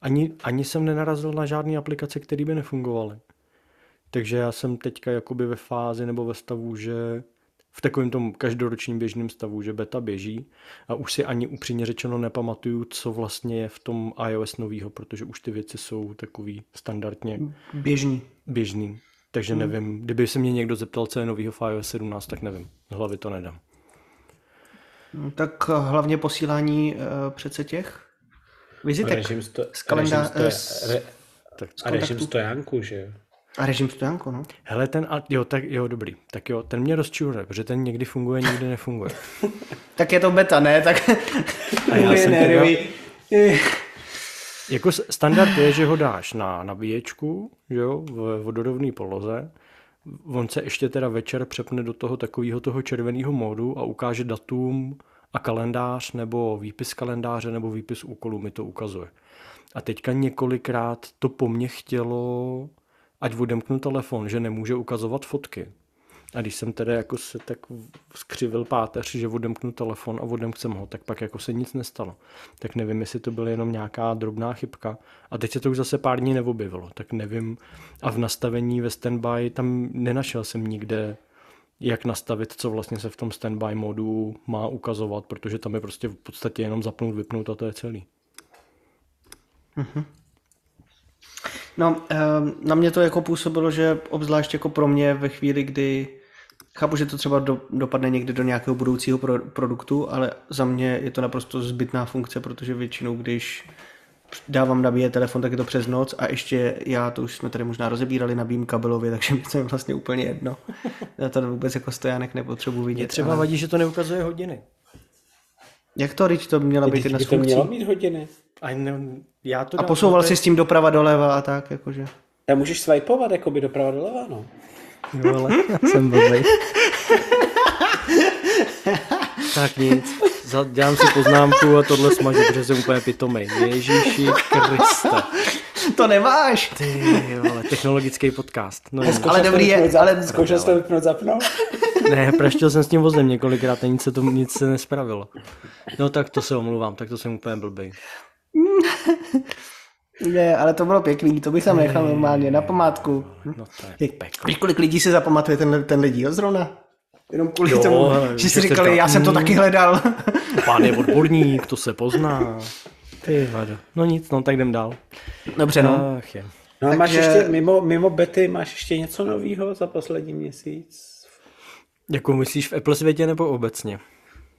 Ani, ani jsem nenarazil na žádné aplikace, které by nefungovaly. Takže já jsem teďka jakoby ve fázi nebo ve stavu, že v takovém tom každoročním běžném stavu, že beta běží a už si ani upřímně řečeno nepamatuju, co vlastně je v tom iOS novýho, protože už ty věci jsou takový standardně Běžný. běžný. Takže nevím, kdyby se mě někdo zeptal, co je novýho v iOS 17, tak nevím. Z hlavy to nedám. No, Tak eh, hlavně posílání uh, přece těch vizitek. Režim, sto, z kalendá- režim, stoja, z- re, Tak, a režim stojánku, že jo? A režim stojanko, no. hele, ten, a, jo, tak, jo, dobrý. Tak jo, ten mě rozčiluje, protože ten někdy funguje, někdy nefunguje. [laughs] Tak je to beta, ne? Tak... A já [laughs] jsem teda- Jako standard je, že ho dáš na nabíječku, že jo, v vodorovné poloze. On se ještě teda večer přepne do toho takového toho červeného módu a ukáže datum a kalendář nebo výpis kalendáře nebo výpis úkolů mi to ukazuje. A teďka několikrát to po mně chtělo, ať odemknu telefon, že nemůže ukazovat fotky. A když jsem tedy jako se tak skřivil páteř, že odemknu telefon a odemknu ho, tak pak jako se nic nestalo. Tak nevím, jestli to byla jenom nějaká drobná chybka. A teď se to už zase pár dní neobjevilo, tak nevím. A v nastavení ve standby tam nenašel jsem nikde, jak nastavit, co vlastně se v tom standby modu má ukazovat, protože tam je prostě v podstatě jenom zapnout, vypnout a to je celý. No, ehm, na mě to jako působilo, že obzvlášť jako pro mě ve chvíli, kdy chápu, že to třeba do, dopadne někdy do nějakého budoucího pro, produktu, ale za mě je to naprosto zbytná funkce, protože většinou, když dávám nabíjet telefon, tak je to přes noc a ještě já, to už jsme tady možná rozebírali, nabíjím kabelově, takže [laughs] mi to je vlastně úplně jedno. Já tady vůbec jako stojánek nepotřebuji vidět. Mě třeba ale- vadí, že to neukazuje hodiny. Jak to, teď to měla být jedna by z to mělo funkcí? mít hodiny. A ne, já to A posouval si s tím doprava doleva a tak, jakože. Tam můžeš swipeovat jakoby doprava doleva, no. Jo, ale já jsem blbej. tak nic. Dělám si poznámku a tohle smažu, protože jsem úplně pitomej. Ježíši Kriste. To nemáš! Ty vole, technologický podcast. No, Ale dobrý je, ale- Zkoušel jsi to vypnout zapnout? Ne, praštil jsem s tím vozem několikrát a nic se, to, nic se nespravilo. No tak to se omluvám, tak to jsem úplně blbej. [laughs] Ne, ale to bylo pěkný, to bych tam nechal normálně na památku. No to je peklo. Víš, kolik lidí si zapamatuje ten, ten díl zrovna? Jenom kvůli Jo, tomu, hele, že si jste říkali, říkal, já jsem to mm. taky hledal. [laughs] Pán je odborník, to se pozná. Ty vado. No nic, no tak jdem dál. Dobře, no. Ach je. No a máš Takže- ještě, mimo, mimo bety, máš ještě něco nového za poslední měsíc? Jako myslíš v Apple světě nebo obecně?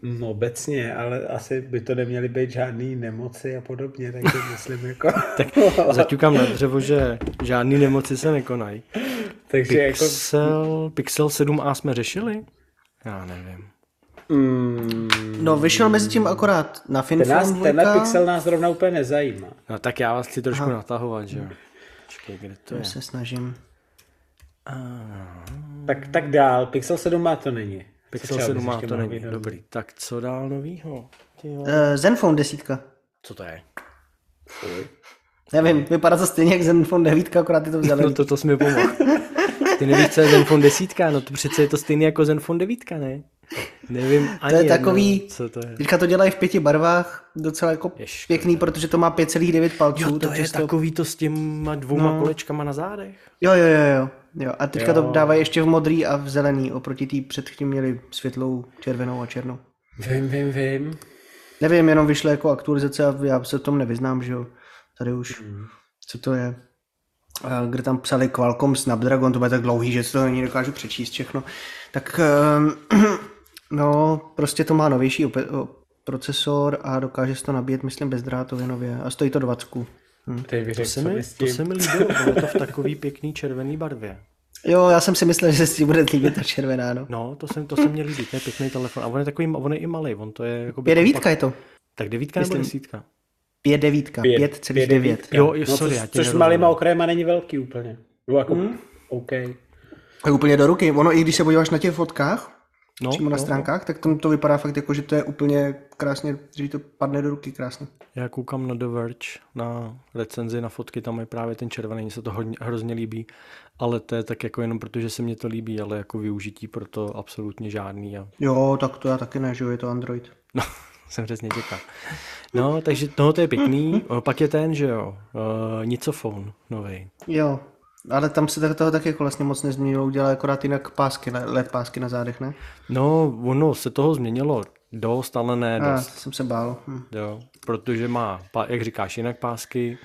No obecně, ale asi by to neměly být žádný nemoci a podobně, takže [laughs] myslím jako... Tak zaťukám na dřevo, že žádný nemoci se nekonají. [laughs] takže jako... Pixel, Pixel 7a jsme řešili? Já nevím. Mm, No, vyšel mezi tím akorát na ten nás, tenhle pixel nás zrovna úplně nezajímá. No tak já vás chci trošku natahovat, že jo. Počkej, kde to je? Se snažím. Tak, tak dál, Pixel 7 má to není. Pixel Co třeba bys 7a ještě to není. vydat? Dobrý. Tak co dál novýho? Ty jo. Uh, Zenfone desítka. Co to je? Nevím, vypadá to stejně jak Zenfone 9, akorát ty to vzali. [laughs] No to, to jsi mi pomohl. Ty nevíš, co je Zenfone 10? No to přece je to stejný jako Zenfone 9, ne? Nevím ani to je jedno, takový, co to je. teďka to dělají v pěti barvách, docela jako Ježkode. pěkný, protože to má 5,9 palců. Jo, to takže je toho- takový to s těma dvouma No. kolečkama na zádech. Jo, jo, jo, jo. Jo. A teďka Jo. to dávají ještě v modrý a v zelený, oproti té předtím měli světlou, červenou a černou. Vím, vím, vím. Nevím, jenom vyšly jako aktualizace a já se v tom nevyznám, že jo. Tady už, co to je. A Kde tam psali Qualcomm Snapdragon, to bude tak dlouhý, že to ani dokážu přečíst všechno. Tak ehm, [clears throat] no, prostě to má novější procesor a dokáže se to nabíjet, myslím, bezdrátově nově. A stojí to 20. Hm. Ty vyřek, To se, mi, mi to se mi líbilo, [laughs] bylo to v takový pěkný červený barvě. Jo, já jsem si myslel, že si bude líbit ta červená, no. No, to se, to se mě líbí, to je pěkný telefon. A on je takový, on je i malý, on to je jako... Pět devítka je to. Tak devítka nebo Myslím- desítka? Pět devítka, Pět- 5,9. devítka. Jo, jo, no, sorry, což, což malýma okrajema není velký úplně. No jako, Hmm. OK. Tak úplně do ruky. Ono, i když se podíváš na těch fotkách, No, přímo na no, stránkách, tak tam to vypadá fakt jako, že to je úplně krásně, že to padne do ruky krásně. Já koukám na The Verge, na recenzi, na fotky, tam je právě ten červený, mně se to hodně, hrozně líbí, ale to je tak jako jenom proto, že se mně to líbí, ale jako využití pro to absolutně žádný a Jo, tak to já taky ne, že jo, je to Android. [laughs] no, jsem přesně čekal. No, takže no, to je pěkný, pak je ten, že jo, uh, Nicofone, nový. Jo, ale tam se tak- toho taky jako vlastně moc nezměnilo, udělá akorát jinak pásky, le- LED pásky na zádech, ne? No, ono se toho změnilo dost, ale ne A, dost. jsem se bál. Hm. Jo, protože má, jak říkáš, jinak pásky,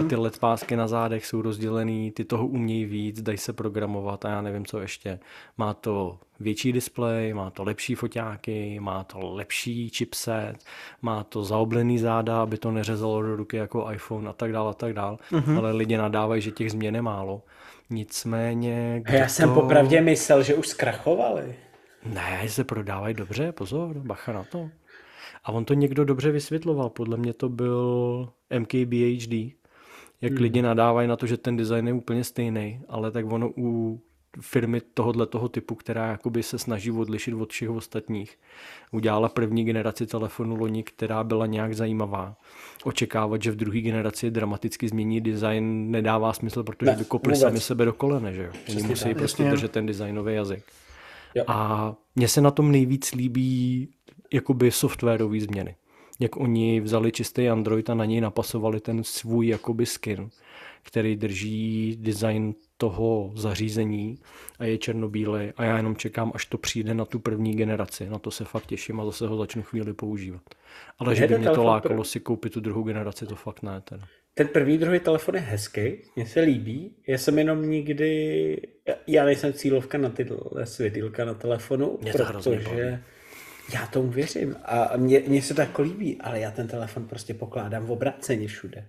mm. ty LED pásky na zádech jsou rozdělený, ty toho umějí víc, dají se programovat a já nevím, co ještě. Má to větší displej, má to lepší foťáky, má to lepší chipset, má to zaoblený záda, aby to neřezalo do ruky jako iPhone a tak dále a tak dále. Mm. Ale lidi nadávají, že těch změn je málo. Nicméně... Já kdo jsem to... popravdě myslel, že už zkrachovali. Ne, se prodávají dobře, pozor, bacha na to. A on to někdo dobře vysvětloval, podle mě to byl MKBHD, jak hmm. lidi nadávají na to, že ten design je úplně stejný, ale tak ono u firmy tohohle toho typu, která jakoby se snaží odlišit od všech ostatních, udělala první generaci telefonu loni, která byla nějak zajímavá. Očekávat, že v druhé generaci dramaticky změní design nedává smysl, protože Ne, by kopli vůbec. sami sebe do kolene, že jo? Oni musí tak. prostě Jasně. držet ten designový jazyk. Jo. A mně se na tom nejvíc líbí jakoby softwarové změny. Jak oni vzali čistý Android a na něj napasovali ten svůj jakoby skin, který drží design toho zařízení a je černobílý a já jenom čekám, až to přijde na tu první generaci. Na to se fakt těším a zase ho začnu chvíli používat. Ale že by ten mě to lákalo si koupit tu druhou generaci, to fakt ne. Teda. Ten první, druhý telefon je hezký, mně se líbí. Já jsem jenom nikdy, já nejsem cílovka na tyhle světýlka na telefonu, Mě to protože já tomu věřím a mě, mně se to jako líbí, ale já ten telefon prostě pokládám v obráceně všude.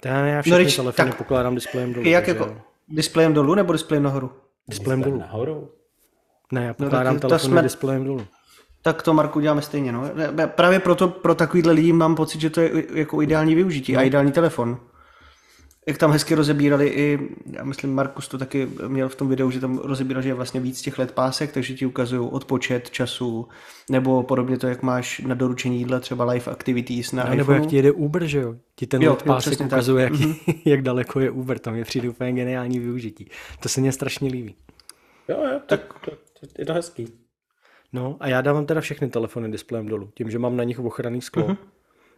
To já, já všechny když- telefony tak- pokládám displejem dolů. Jak takže jako, displejem dolů nebo displejem nahoru? Displejem Displej dolů. Nahoru. Ne, já No, pokládám tak to telefony jsme- displejem dolů. Tak to, Marku, děláme stejně. No. Právě proto pro takovýhle lidi mám pocit, že to je jako ideální využití no. a ideální telefon. Jak tam hezky rozebírali i, já myslím, Markus to taky měl v tom videu, že tam rozebíral, že je vlastně víc těch let pásek, takže ti ukazují odpočet času, nebo podobně to, jak máš na doručení jídla třeba live activities na no, Nebo jak ti jede Uber, že jo? Ti ten jo, let pásek ukazuje, jak, mm-hmm. [laughs] jak daleko je Uber, to mi přijde úplně geniální využití. To se mně strašně líbí. Jo, jo, tak to, to, je to hezký. No a já dávám teda všechny telefony displejem dolů. Tím, že mám na nich ochranný sklo uh-huh.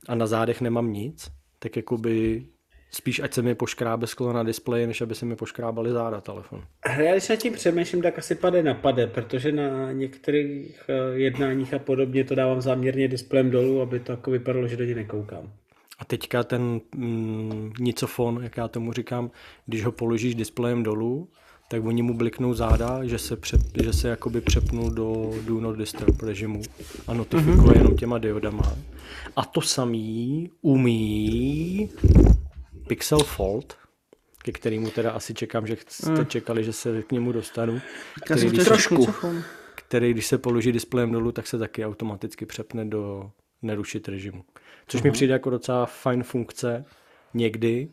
a na zádech nemám nic, tak jakoby spíš ať se mi poškrábe sklo na displeji, než aby se mi poškrábali záda telefon. Já když na tím přemýšlím, tak asi pade na pade, protože na některých eh, jednáních a podobně to dávám záměrně displejem dolů, aby to jako vypadalo, že do něj nekoukám. A teďka ten mm, nicofon, jak já tomu říkám, když ho položíš displejem dolů, tak oni mu bliknou záda, že se, přep, že se jakoby přepnul do do not disturb režimu a notifikuje mm-hmm. jenom těma diodama. A to samý umí Pixel Fold, ke kterému teda asi čekám, že jste mm. čekali, že se k němu dostanu. Který, když trošku. který, když se položí displejem dolů, tak se taky automaticky přepne do nerušit režimu. Což mm-hmm. mi mhm. přijde jako docela fajn funkce někdy,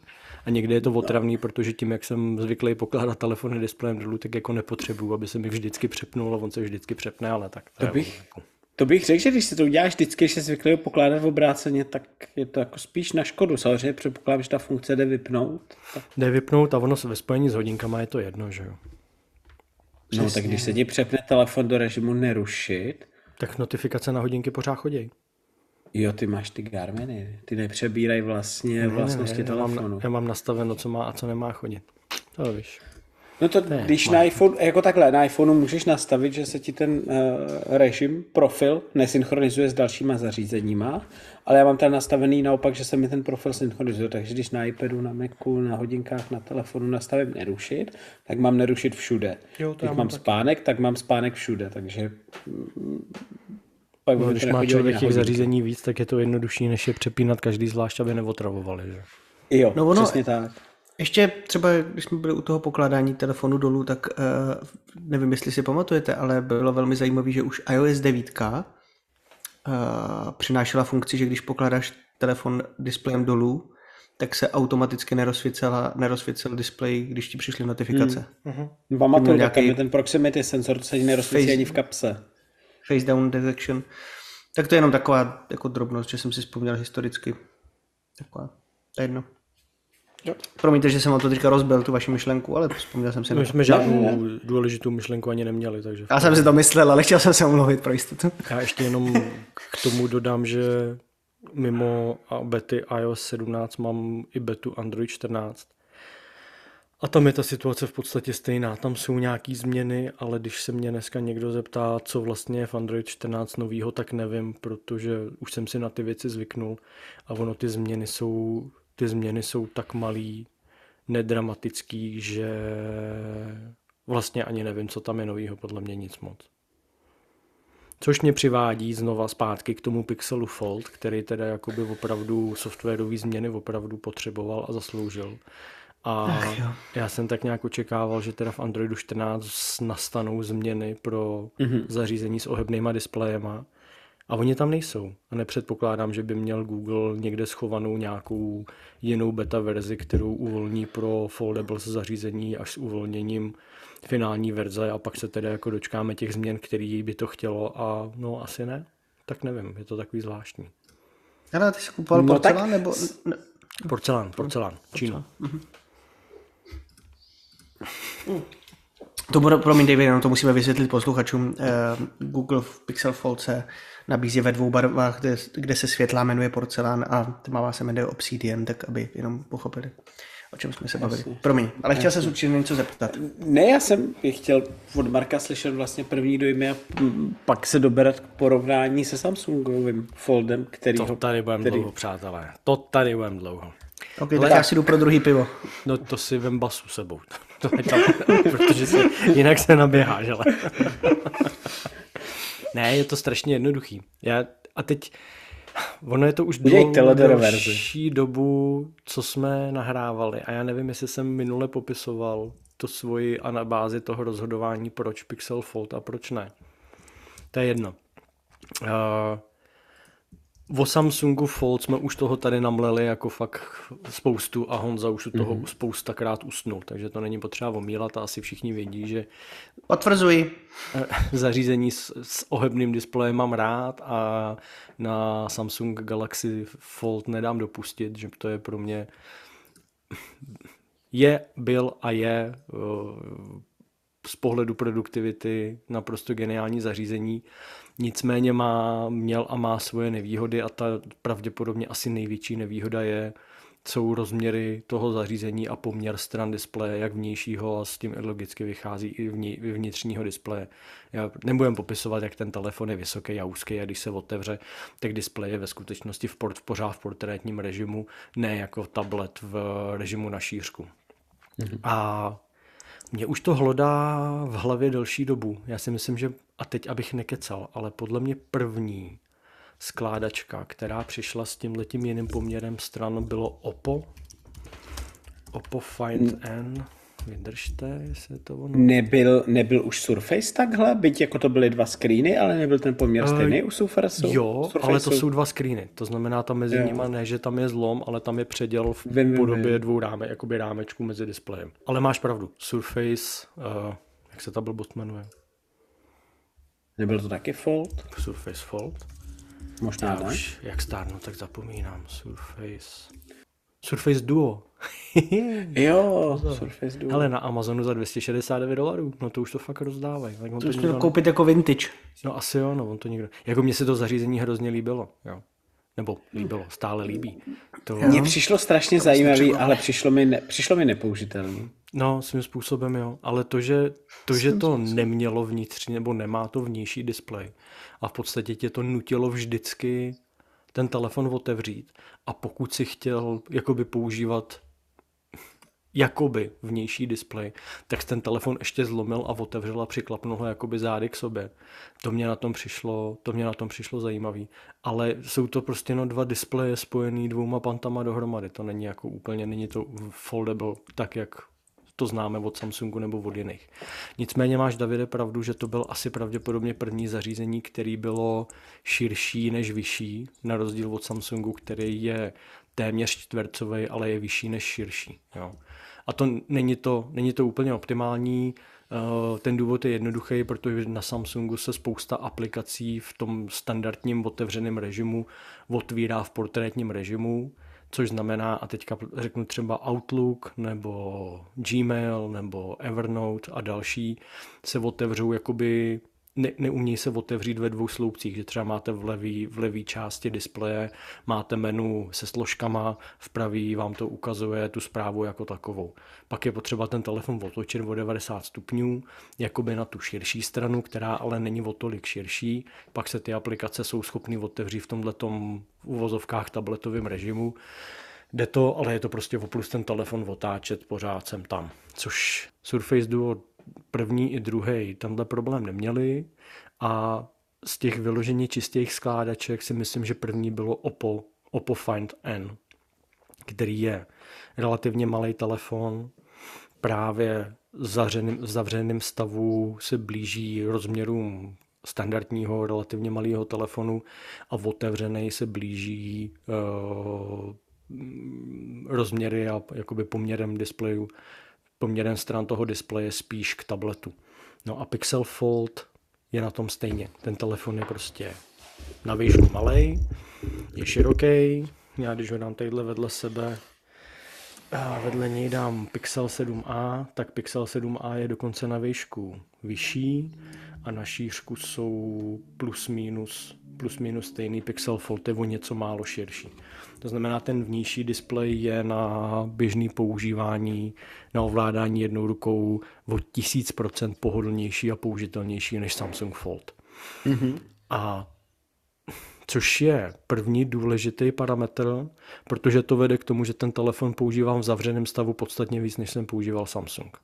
a někdy je to otravný, protože tím, jak jsem zvyklý pokládat telefony displejem dolů, tak jako nepotřebuju, aby se mi vždycky přepnul a on se vždycky přepne, ale tak. To, to bych, jako... to bych řekl, že když si to uděláš vždycky, že jsi zvyklý pokládat v obráceně, tak je to jako spíš na škodu. Samozřejmě předpokládám, že ta funkce jde vypnout. Tak... Jde vypnout a ono se ve spojení s hodinkama je to jedno, že jo. Přesně. No tak když se ti přepne telefon do režimu nerušit, tak notifikace na hodinky pořád chodí. Jo, ty máš ty Garminy, ty nepřebírají vlastně ne, vlastnosti ne, ne, telefonu. Já mám, já mám nastaveno, co má a co nemá chodit. To víš. No to, ne, když na iPhone, jako takhle, na iPhoneu můžeš nastavit, že se ti ten uh, režim, profil nesynchronizuje s dalšíma zařízeníma, ale já mám tam nastavený naopak, že se mi ten profil synchronizuje, takže když na iPadu, na Macu, na hodinkách, na telefonu nastavím nerušit, tak mám nerušit všude. Jo, to když mám taky. spánek, tak mám spánek všude, takže mm, pak no, když má člověk těch zařízení víc, tak je to jednodušší, než je přepínat každý zvlášť, aby neotravovali. Že? Jo, no ono, přesně tak. Ještě třeba, když jsme byli u toho pokládání telefonu dolů, tak uh, nevím, jestli si pamatujete, ale bylo velmi zajímavé, že už iOS 9 uh, přinášela funkci, že když pokládáš telefon displejem dolů, tak se automaticky nerozsvícel, nerozsvícel displej, když ti přišly notifikace. Mm, mm-hmm. Pamatuju, nějaký... ten proximity sensor, to se nerozsvítí ani v kapse face down detection. Tak to je jenom taková jako drobnost, že jsem si vzpomněl historicky. Taková, to je jedno. Jo. Promiňte, že jsem vám to teďka rozbil, tu vaši myšlenku, ale vzpomněl jsem si. My jsme žádnou ne, důležitou myšlenku ani neměli, takže... Já jsem si to myslel, ale chtěl jsem se omluvit pro jistotu. Já ještě jenom k tomu dodám, že mimo bety iOS 17 mám i betu Android 14 a tam je ta situace v podstatě stejná. Tam jsou nějaký změny, ale když se mě dneska někdo zeptá, co vlastně je v Android 14 novýho, tak nevím, protože už jsem si na ty věci zvyknul a ono ty změny jsou, ty změny jsou tak malý, nedramatický, že vlastně ani nevím, co tam je novýho, podle mě nic moc. Což mě přivádí znova zpátky k tomu Pixelu Fold, který teda jakoby opravdu softwarové změny opravdu potřeboval a zasloužil. A já jsem tak nějak očekával, že teda v Androidu 14 nastanou změny pro mm-hmm. zařízení s ohebnýma displejema. A oni tam nejsou. A nepředpokládám, že by měl Google někde schovanou nějakou jinou beta verzi, kterou uvolní pro foldables zařízení až s uvolněním finální verze a pak se teda jako dočkáme těch změn, který by to chtělo a no asi ne. Tak nevím, je to takový zvláštní. Ale ty jsi kupoval no, porcelán tak... nebo... Porcelán, porcelán. Mhm. To bude, promiň David, jenom to musíme vysvětlit posluchačům. Eh, Google v Pixel Fold se nabízí ve dvou barvách, kde, kde se světlá jmenuje porcelán a tmavá se jmenuje obsidian, tak aby jenom pochopili, o čem jsme se bavili. Jasně. Promiň, ale chtěl se určitě něco zeptat. Ne, já jsem chtěl od Marka slyšet vlastně první dojmy a pak se doberat k porovnání se Samsungovým Foldem, který To tady budeme který... dlouho, přátelé. To tady budeme dlouho. Ok, tak já si jdu pro druhý pivo. No to si vem basu sebou. [laughs] To je tam, protože se, jinak se naběháš, ale. [laughs] ne, je to strašně jednoduchý. Já, a teď, ono je to už delší dobu, co jsme nahrávali a já nevím, jestli jsem minule popisoval to svoji anabázi toho rozhodování, proč Pixel Fold a proč ne. To je jedno. Uh, O Samsungu Fold jsme už toho tady namleli jako fakt spoustu a Honza už u toho mm-hmm. spoustakrát usnul, takže to není potřeba omílat a asi všichni vědí, že Potvrzuji. Eh, zařízení s, s ohebným displejem mám rád a na Samsung Galaxy Fold nedám dopustit, že to je pro mě je, byl a je eh, z pohledu produktivity naprosto geniální zařízení. Nicméně má, měl a má svoje nevýhody a ta pravděpodobně asi největší nevýhoda je, jsou rozměry toho zařízení a poměr stran displeje, jak vnějšího a s tím logicky vychází i vnitřního displeje. Já nebudem popisovat, jak ten telefon je vysoký a úzký a když se otevře, tak displej je ve skutečnosti v, port, pořád v portrétním režimu, ne jako tablet v režimu na šířku. Mm-hmm. A mě už to hlodá v hlavě delší dobu. Já si myslím, že, a teď abych nekecal, ale podle mě první skládačka, která přišla s tím letím jiným poměrem stran, bylo Oppo. Oppo Find N. Vydržte, jestli to ono... Nebyl, nebyl už Surface takhle, byť jako to byly dva screeny, ale nebyl ten poměr uh, stejný u Surface? Jo, Surface ale to jsou dva screeny, to znamená tam mezi nimi ne, že tam je zlom, ale tam je předěl v vím, podobě vím. dvou ráme, jakoby rámečku mezi displejem. Ale máš pravdu, Surface, uh, jak se ta blbost jmenuje? Nebyl to taky Fold? Surface Fold. Možná Já ne. už, jak stárnu, tak zapomínám. Surface. Surface Duo. [laughs] jo, Surface Duo. Ale na Amazonu za 269 dolarů, no to už to fakt rozdávají. Tak to, to už to koupit jako vintage. No asi jo, no on to nikdo. Jako mně se to zařízení hrozně líbilo, jo. Nebo líbilo, stále líbí. To... Mně přišlo strašně to zajímavý, ale přišlo mi, ne, přišlo mi nepoužitelný. No, svým způsobem jo, ale to, že to, že to nemělo vnitřní nebo nemá to vnější displej a v podstatě tě to nutilo vždycky ten telefon otevřít a pokud si chtěl jakoby používat jakoby vnější displej, tak ten telefon ještě zlomil a otevřel a přiklapnul ho jakoby zády k sobě. To mě na tom přišlo, to mě na tom přišlo zajímavý. Ale jsou to prostě no dva displeje spojený dvouma pantama dohromady. To není jako úplně, není to foldable tak, jak to známe od Samsungu nebo od jiných. Nicméně máš, Davide, pravdu, že to byl asi pravděpodobně první zařízení, který bylo širší než vyšší, na rozdíl od Samsungu, který je téměř čtvercový, ale je vyšší než širší. Jo. A to není to, není to úplně optimální, eh, ten důvod je jednoduchý, protože na Samsungu se spousta aplikací v tom standardním otevřeném režimu otvírá v portrétním režimu, což znamená, a teďka řeknu třeba Outlook nebo Gmail nebo Evernote a další, se otevřou jakoby ne, neumějí se otevřít ve dvou sloupcích, že třeba máte v levý, v levý části displeje, máte menu se složkama, v pravý vám to ukazuje tu zprávu jako takovou. Pak je potřeba ten telefon otočit o 90 stupňů, jakoby na tu širší stranu, která ale není o tolik širší, pak se ty aplikace jsou schopny otevřít v tomhletom uvozovkách tabletovém režimu. Jde to, ale je to prostě o plus ten telefon otáčet pořád sem tam. Což Surface Duo první i druhý tenhle problém neměli a z těch vyloženě čistých skládaček si myslím, že první bylo Oppo, Oppo Find N, který je relativně malý telefon, právě v zavřeném, v stavu se blíží rozměrům standardního relativně malého telefonu a v otevřený se blíží uh, rozměry a jakoby poměrem displeju poměrem stran toho displeje spíš k tabletu. No a Pixel Fold je na tom stejně. Ten telefon je prostě na výšku malý, je široký. Já když ho dám tadyhle vedle sebe, a vedle něj dám Pixel 7a, tak Pixel 7a je dokonce na výšku vyšší a na šířku jsou plus minus, plus minus stejný Pixel Fold je o něco málo širší. To znamená, ten vnější displej je na běžný používání, na ovládání jednou rukou o 1000% pohodlnější a použitelnější než Samsung Fold. Mm-hmm. A což je první důležitý parametr, protože to vede k tomu, že ten telefon používám v zavřeném stavu podstatně víc, než jsem používal Samsung.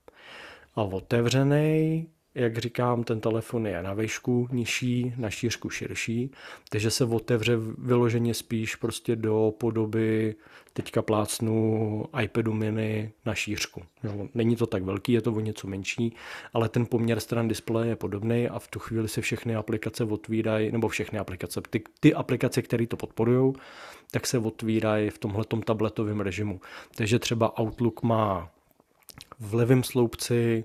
A otevřený jak říkám, ten telefon je na výšku nižší, na šířku širší, takže se otevře vyloženě spíš prostě do podoby, teďka plácnu iPadu mini na šířku. Jo, není to tak velký, je to o něco menší, ale ten poměr stran displeje je podobný a v tu chvíli se všechny aplikace otvírají, nebo všechny aplikace, ty, ty aplikace, které to podporují, tak se otvírají v tomhletom tabletovém režimu. Takže třeba Outlook má v levém sloupci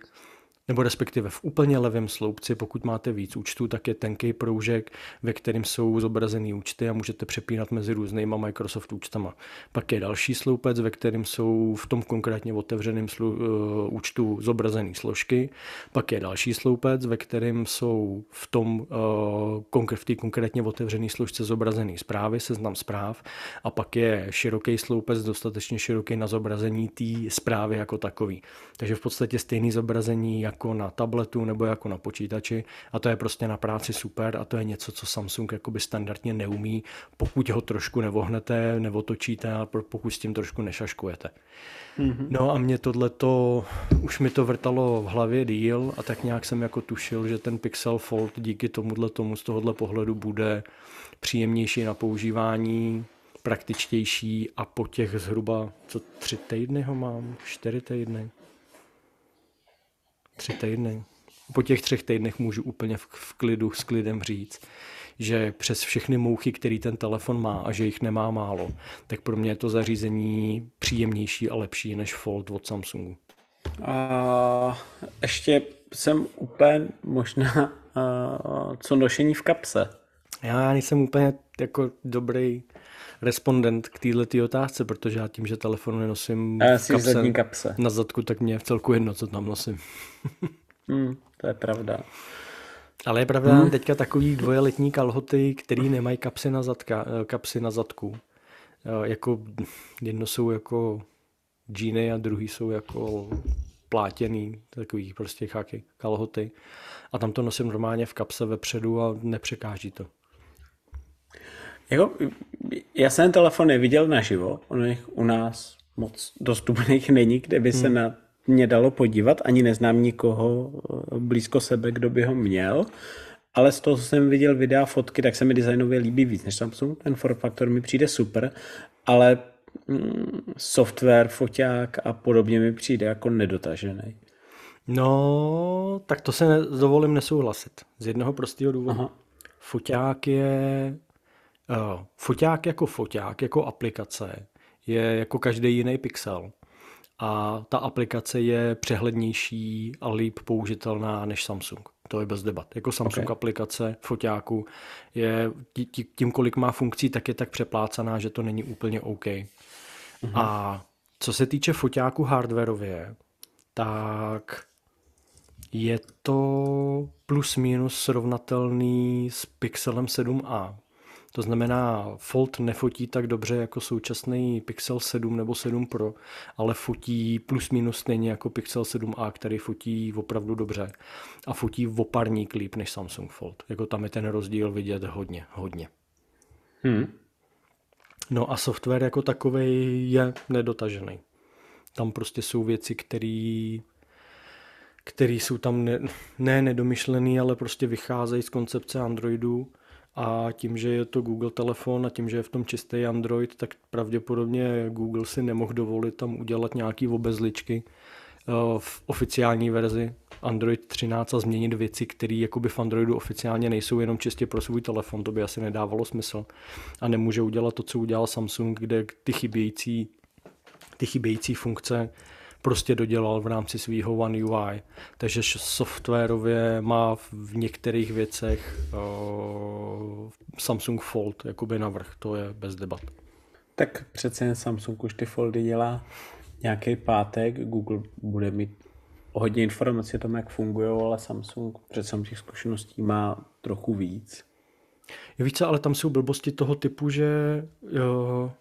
nebo respektive v úplně levém sloupci, pokud máte víc účtů, tak je tenký proužek, ve kterým jsou zobrazený účty a můžete přepínat mezi různýma Microsoft účtama. Pak je další sloupec, ve kterým jsou v tom konkrétně otevřeném slu, uh, účtu zobrazené složky. Pak je další sloupec, ve kterým jsou v tom uh, v té konkrétně otevřené složce zobrazené zprávy, seznam zpráv. A pak je široký sloupec, dostatečně široký na zobrazení té zprávy jako takový. Takže v podstatě stejný zobrazení, jak jako na tabletu nebo jako na počítači a to je prostě na práci super a to je něco, co Samsung jakoby standardně neumí, pokud ho trošku nevohnete, nevotočíte a pokud s tím trošku nešaškujete. Mm-hmm. No a mě tohleto, už mi to vrtalo v hlavě díl a tak nějak jsem jako tušil, že ten Pixel Fold díky tomuhle tomu z tohohle pohledu bude příjemnější na používání, praktičtější a po těch zhruba, co tři týdny ho mám, čtyři týdny, Tři týdny. Po těch třech týdnech můžu úplně v, v klidu, s klidem říct, že přes všechny mouchy, který ten telefon má a že jich nemá málo, tak pro mě je to zařízení příjemnější a lepší než Fold od Samsungu. A ještě jsem úplně možná co nošení v kapse. Já nejsem úplně jako dobrý respondent k této otázce, protože já tím, že telefon nenosím v kapse, kapse na zadku, tak mě je v celku jedno, co tam nosím. [laughs] hmm, to je pravda. Ale je pravda, hmm. teďka takový dvojeletní kalhoty, který nemají kapsy na, zadka, eh, kapsy na zadku. Eh, jako jedno jsou jako džíny a druhý jsou jako plátěný, takový prostě cháky, kalhoty. A tam to nosím normálně v kapse vepředu a nepřekáží to. Jako, já jsem telefon neviděl naživo, on jich u nás moc dostupných [laughs] není, kde by se hmm. na mě dalo podívat, ani neznám nikoho eh, blízko sebe, kdo by ho měl, ale z toho, co jsem viděl videa, fotky, tak se mi designově líbí víc než Samsung, ten form factor mi přijde super, ale mm, software, foťák a podobně mi přijde jako nedotažený. No, tak to se dovolím nesouhlasit. Z jednoho prostého důvodu. Aha. Foťák je foťák jako foťák, jako aplikace, je jako každý jiný pixel. A ta aplikace je přehlednější a líp použitelná než Samsung. To je bez debat. Jako Samsung okay. aplikace foťáku je tím, kolik má funkcí, tak je tak přeplácaná, že to není úplně OK. Uh-huh. A co se týče foťáku hardwareově, tak je to plus minus srovnatelný s Pixelem 7a. To znamená, Fold nefotí tak dobře jako současný Pixel 7 nebo 7 Pro, ale fotí plus minus stejně jako Pixel 7a, který fotí opravdu dobře. A fotí oparní líp než Samsung Fold. Jako tam je ten rozdíl vidět hodně, hodně. Hmm. No a software jako takový je nedotažený. Tam prostě jsou věci, které které jsou tam ne, ne nedomyšlený, ale prostě vycházejí z koncepce Androidu a tím, že je to Google telefon a tím, že je v tom čistý Android, tak pravděpodobně Google si nemohl dovolit tam udělat nějaký obezličky eh, v oficiální verzi Android 13 a změnit věci, které jakoby v Androidu oficiálně nejsou jenom čistě pro svůj telefon. To by asi nedávalo smysl. A nemůže udělat to, co udělal Samsung, kde ty chybějící, ty chybějící funkce prostě dodělal v rámci svého One UI. Takže softwarově má v některých věcech uh, Samsung Fold jakoby navrh, to je bez debat. Tak přece jen Samsung už ty foldy dělá nějaký pátek, Google bude mít hodně informací o tom, jak fungují, ale Samsung přece těch zkušeností má trochu víc. Jo, víc, ale tam jsou blbosti toho typu, že jo,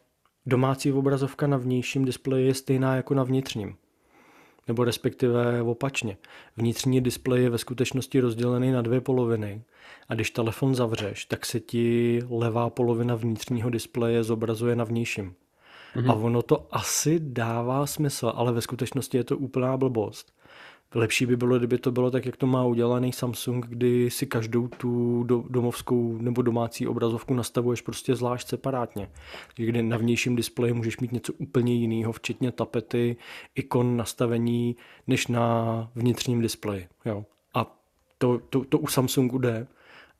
domácí obrazovka na vnějším displeji je stejná jako na vnitřním nebo respektive opačně. Vnitřní displej je ve skutečnosti rozdělený na dvě poloviny a když telefon zavřeš, tak se ti levá polovina vnitřního displeje zobrazuje na vnějším. Mm-hmm. A ono to asi dává smysl, ale ve skutečnosti je to úplná blbost. Lepší by bylo, kdyby to bylo tak, jak to má udělaný Samsung, kdy si každou tu domovskou nebo domácí obrazovku nastavuješ prostě zvlášť separátně. Kdy na vnějším displeji můžeš mít něco úplně jiného, včetně tapety, ikon, nastavení, než na vnitřním displeji. Jo. A to, to, to u Samsungu jde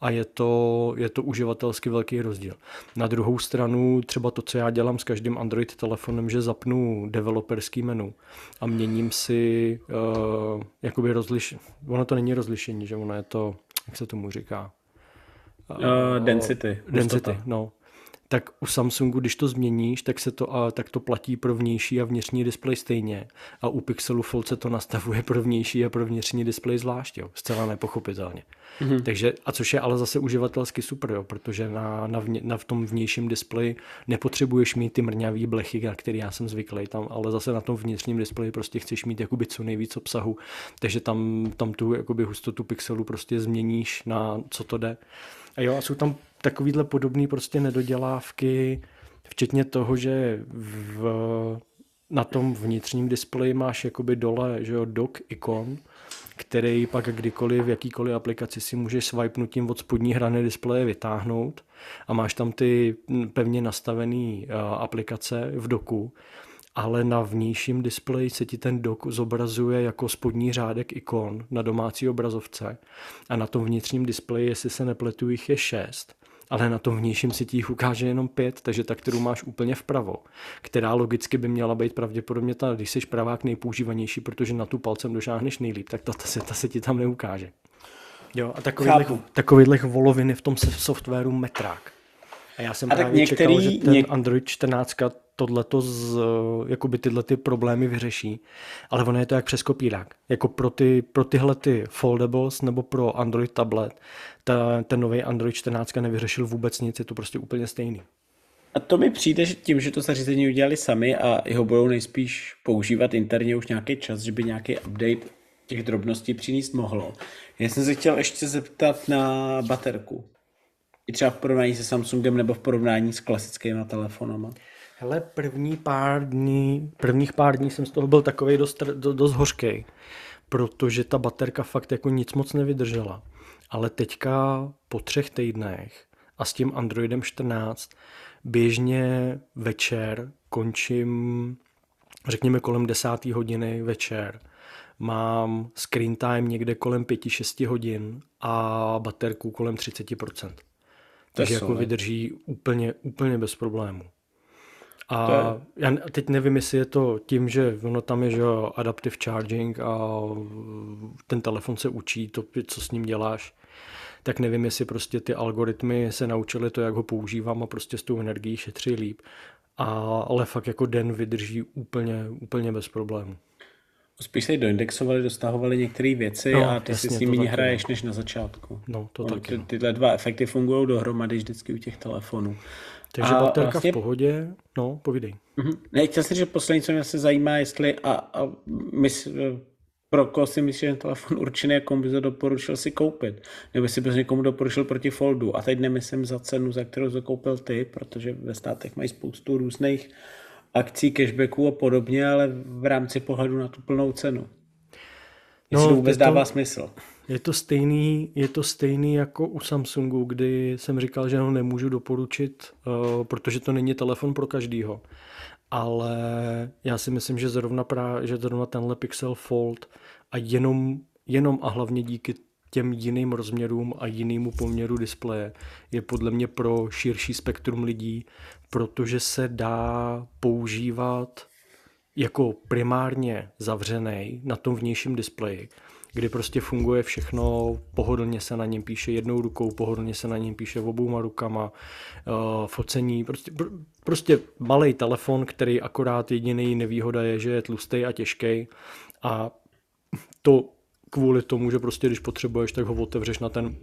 a je to, je to uživatelsky velký rozdíl. Na druhou stranu třeba to, co já dělám s každým Android telefonem, že zapnu developerský menu a měním si uh, jakoby rozlišení. Ono to není rozlišení, že ono je to, jak se tomu říká? Uh, density. Density, no tak u Samsungu, když to změníš, tak, se to, a, tak to platí pro vnější a vnitřní displej stejně. A u Pixelu Fold se to nastavuje pro vnější a pro vnitřní displej zvlášť, jo. Zcela nepochopitelně. Mm-hmm. Takže, a což je ale zase uživatelsky super, jo, protože na, na, vně, na v tom vnějším displeji nepotřebuješ mít ty mrňavý blechy, na který já jsem zvyklý tam, ale zase na tom vnitřním displeji prostě chceš mít jakoby co nejvíc obsahu, takže tam, tam tu jakoby hustotu pixelu prostě změníš na co to jde. A jo, a jsou tam takovýhle podobný prostě nedodělávky, včetně toho, že v, na tom vnitřním displeji máš jakoby dole, že jo, dock ikon, který pak kdykoliv v jakýkoliv aplikaci si můžeš swipenutím od spodní hrany displeje vytáhnout a máš tam ty pevně nastavené aplikace v doku, ale na vnějším displeji se ti ten dok zobrazuje jako spodní řádek ikon na domácí obrazovce a na tom vnitřním displeji, jestli se nepletu, jich je šest ale na tom vnějším si ti ukáže jenom pět, takže ta, kterou máš úplně vpravo, která logicky by měla být pravděpodobně ta, když jsi pravák nejpoužívanější, protože na tu palcem došáhneš nejlíp, tak ta, ta, se, ta se ti tam neukáže. Jo, a takovýhle, takovýhle voloviny v tom softwaru metrák. A já jsem a právě některý, čekal, že ten něk... Android 14 tohleto z, jakoby tyhle ty problémy vyřeší, ale ono je to jak přes kopírák. Jako pro, ty, pro tyhle ty foldables nebo pro Android tablet, ta, ten nový Android 14 nevyřešil vůbec nic, je to prostě úplně stejný. A to mi přijde, že tím, že to zařízení udělali sami a jeho budou nejspíš používat interně už nějaký čas, že by nějaký update těch drobností přinést mohlo. Já jsem se chtěl ještě zeptat na baterku. I třeba v porovnání se Samsungem nebo v porovnání s klasickými telefonama. Hele, první pár dní, prvních pár dní jsem z toho byl takový dost, dost hořký, protože ta baterka fakt jako nic moc nevydržela. Ale teďka po třech týdnech a s tím Androidem 14 běžně večer končím, řekněme kolem desáté hodiny večer, mám screen time někde kolem 5-6 hodin a baterku kolem 30%. Takže jako vydrží úplně, úplně bez problému. A je... já teď nevím, jestli je to tím, že ono tam je že jo, adaptive charging a ten telefon se učí to, co s ním děláš, tak nevím, jestli prostě ty algoritmy se naučily to, jak ho používám a prostě s tou energií šetří líp. A, ale fakt jako den vydrží úplně, úplně bez problému. Spíš se doindexovali, dostahovali některé věci no, a ty jasně, si s nimi hraješ no. než na začátku. No, to no, taky. Ty, no. tyhle dva efekty fungují dohromady vždycky u těch telefonů. Takže a baterka vlastně... v pohodě, no, povídej. Mm-hmm. Ne, chtěl jsem, že poslední, co mě se zajímá, jestli a, a my, pro koho si myslíš, že telefon určený, jakou by to doporučil si koupit? Nebo si bys někomu doporučil proti foldu? A teď nemyslím za cenu, za kterou to koupil ty, protože ve státech mají spoustu různých akcí, cashbacků a podobně, ale v rámci pohledu na tu plnou cenu. Jestli no, to vůbec to, dává smysl. Je to, stejný, je to stejný jako u Samsungu, kdy jsem říkal, že ho nemůžu doporučit, uh, protože to není telefon pro každýho. Ale já si myslím, že zrovna, pra, že zrovna tenhle Pixel Fold a jenom, jenom a hlavně díky těm jiným rozměrům a jinému poměru displeje je podle mě pro širší spektrum lidí, protože se dá používat jako primárně zavřený na tom vnějším displeji, kdy prostě funguje všechno, pohodlně se na něm píše jednou rukou, pohodlně se na něm píše obouma rukama, uh, focení, prostě, pr- prostě malý telefon, který akorát jediný nevýhoda je, že je tlustý a těžký a to kvůli tomu, že prostě když potřebuješ, tak ho otevřeš na ten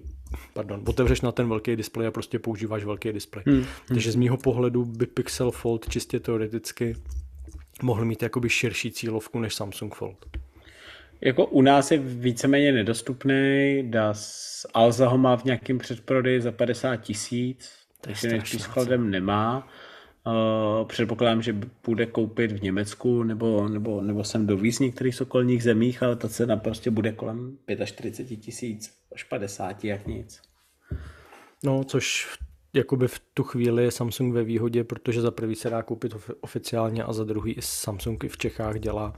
pardon, otevřeš na ten velký displej a prostě používáš velký displej. Hmm. Takže z mýho pohledu by Pixel Fold čistě teoreticky mohl mít jakoby širší cílovku než Samsung Fold. Jako u nás je víceméně nedostupný, Das Alza ho má v nějakém předprodeji za 50 tisíc, takže než s nemá. Uh, předpokládám, že bude koupit v Německu nebo, nebo, nebo sem dovíz některých okolních zemích, ale ta cena prostě bude kolem 45 tisíc až 50, jak nic. No, což jakoby v tu chvíli je Samsung ve výhodě, protože za prvý se dá koupit oficiálně a za druhý i Samsung i v Čechách dělá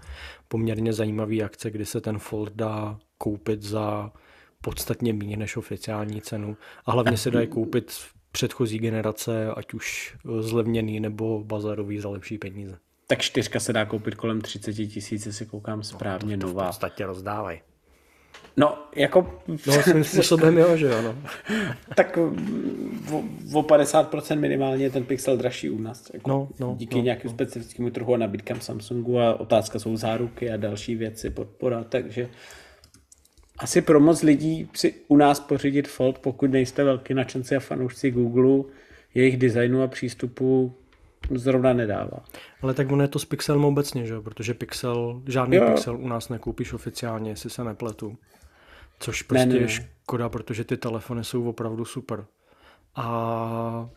poměrně zajímavý akce, kdy se ten Fold dá koupit za podstatně méně než oficiální cenu a hlavně se dají koupit předchozí generace, ať už zlevněný nebo bazarový za lepší peníze. Tak čtyřka se dá koupit kolem 30 tisíc, jestli koukám správně, no, to, to nová. v podstatě rozdávají. No, jako... No, svým způsobem jo, že jo, no. [laughs] tak o, o 50% minimálně je ten Pixel dražší u nás. Jako no, no, díky no, nějakým no. specifickému trhu a nabídkám Samsungu a otázka jsou záruky a další věci, podpora, takže asi pro moc lidí si u nás pořídit Fold, pokud nejste velký nadšenci a fanoušci Google, jejich designu a přístupu zrovna nedává. Ale tak ono je to s Pixelem obecně, že jo? Protože Pixel, žádný jo. Pixel u nás nekoupíš oficiálně, jestli se nepletu. Což prostě ne, ne. je škoda, protože ty telefony jsou opravdu super. A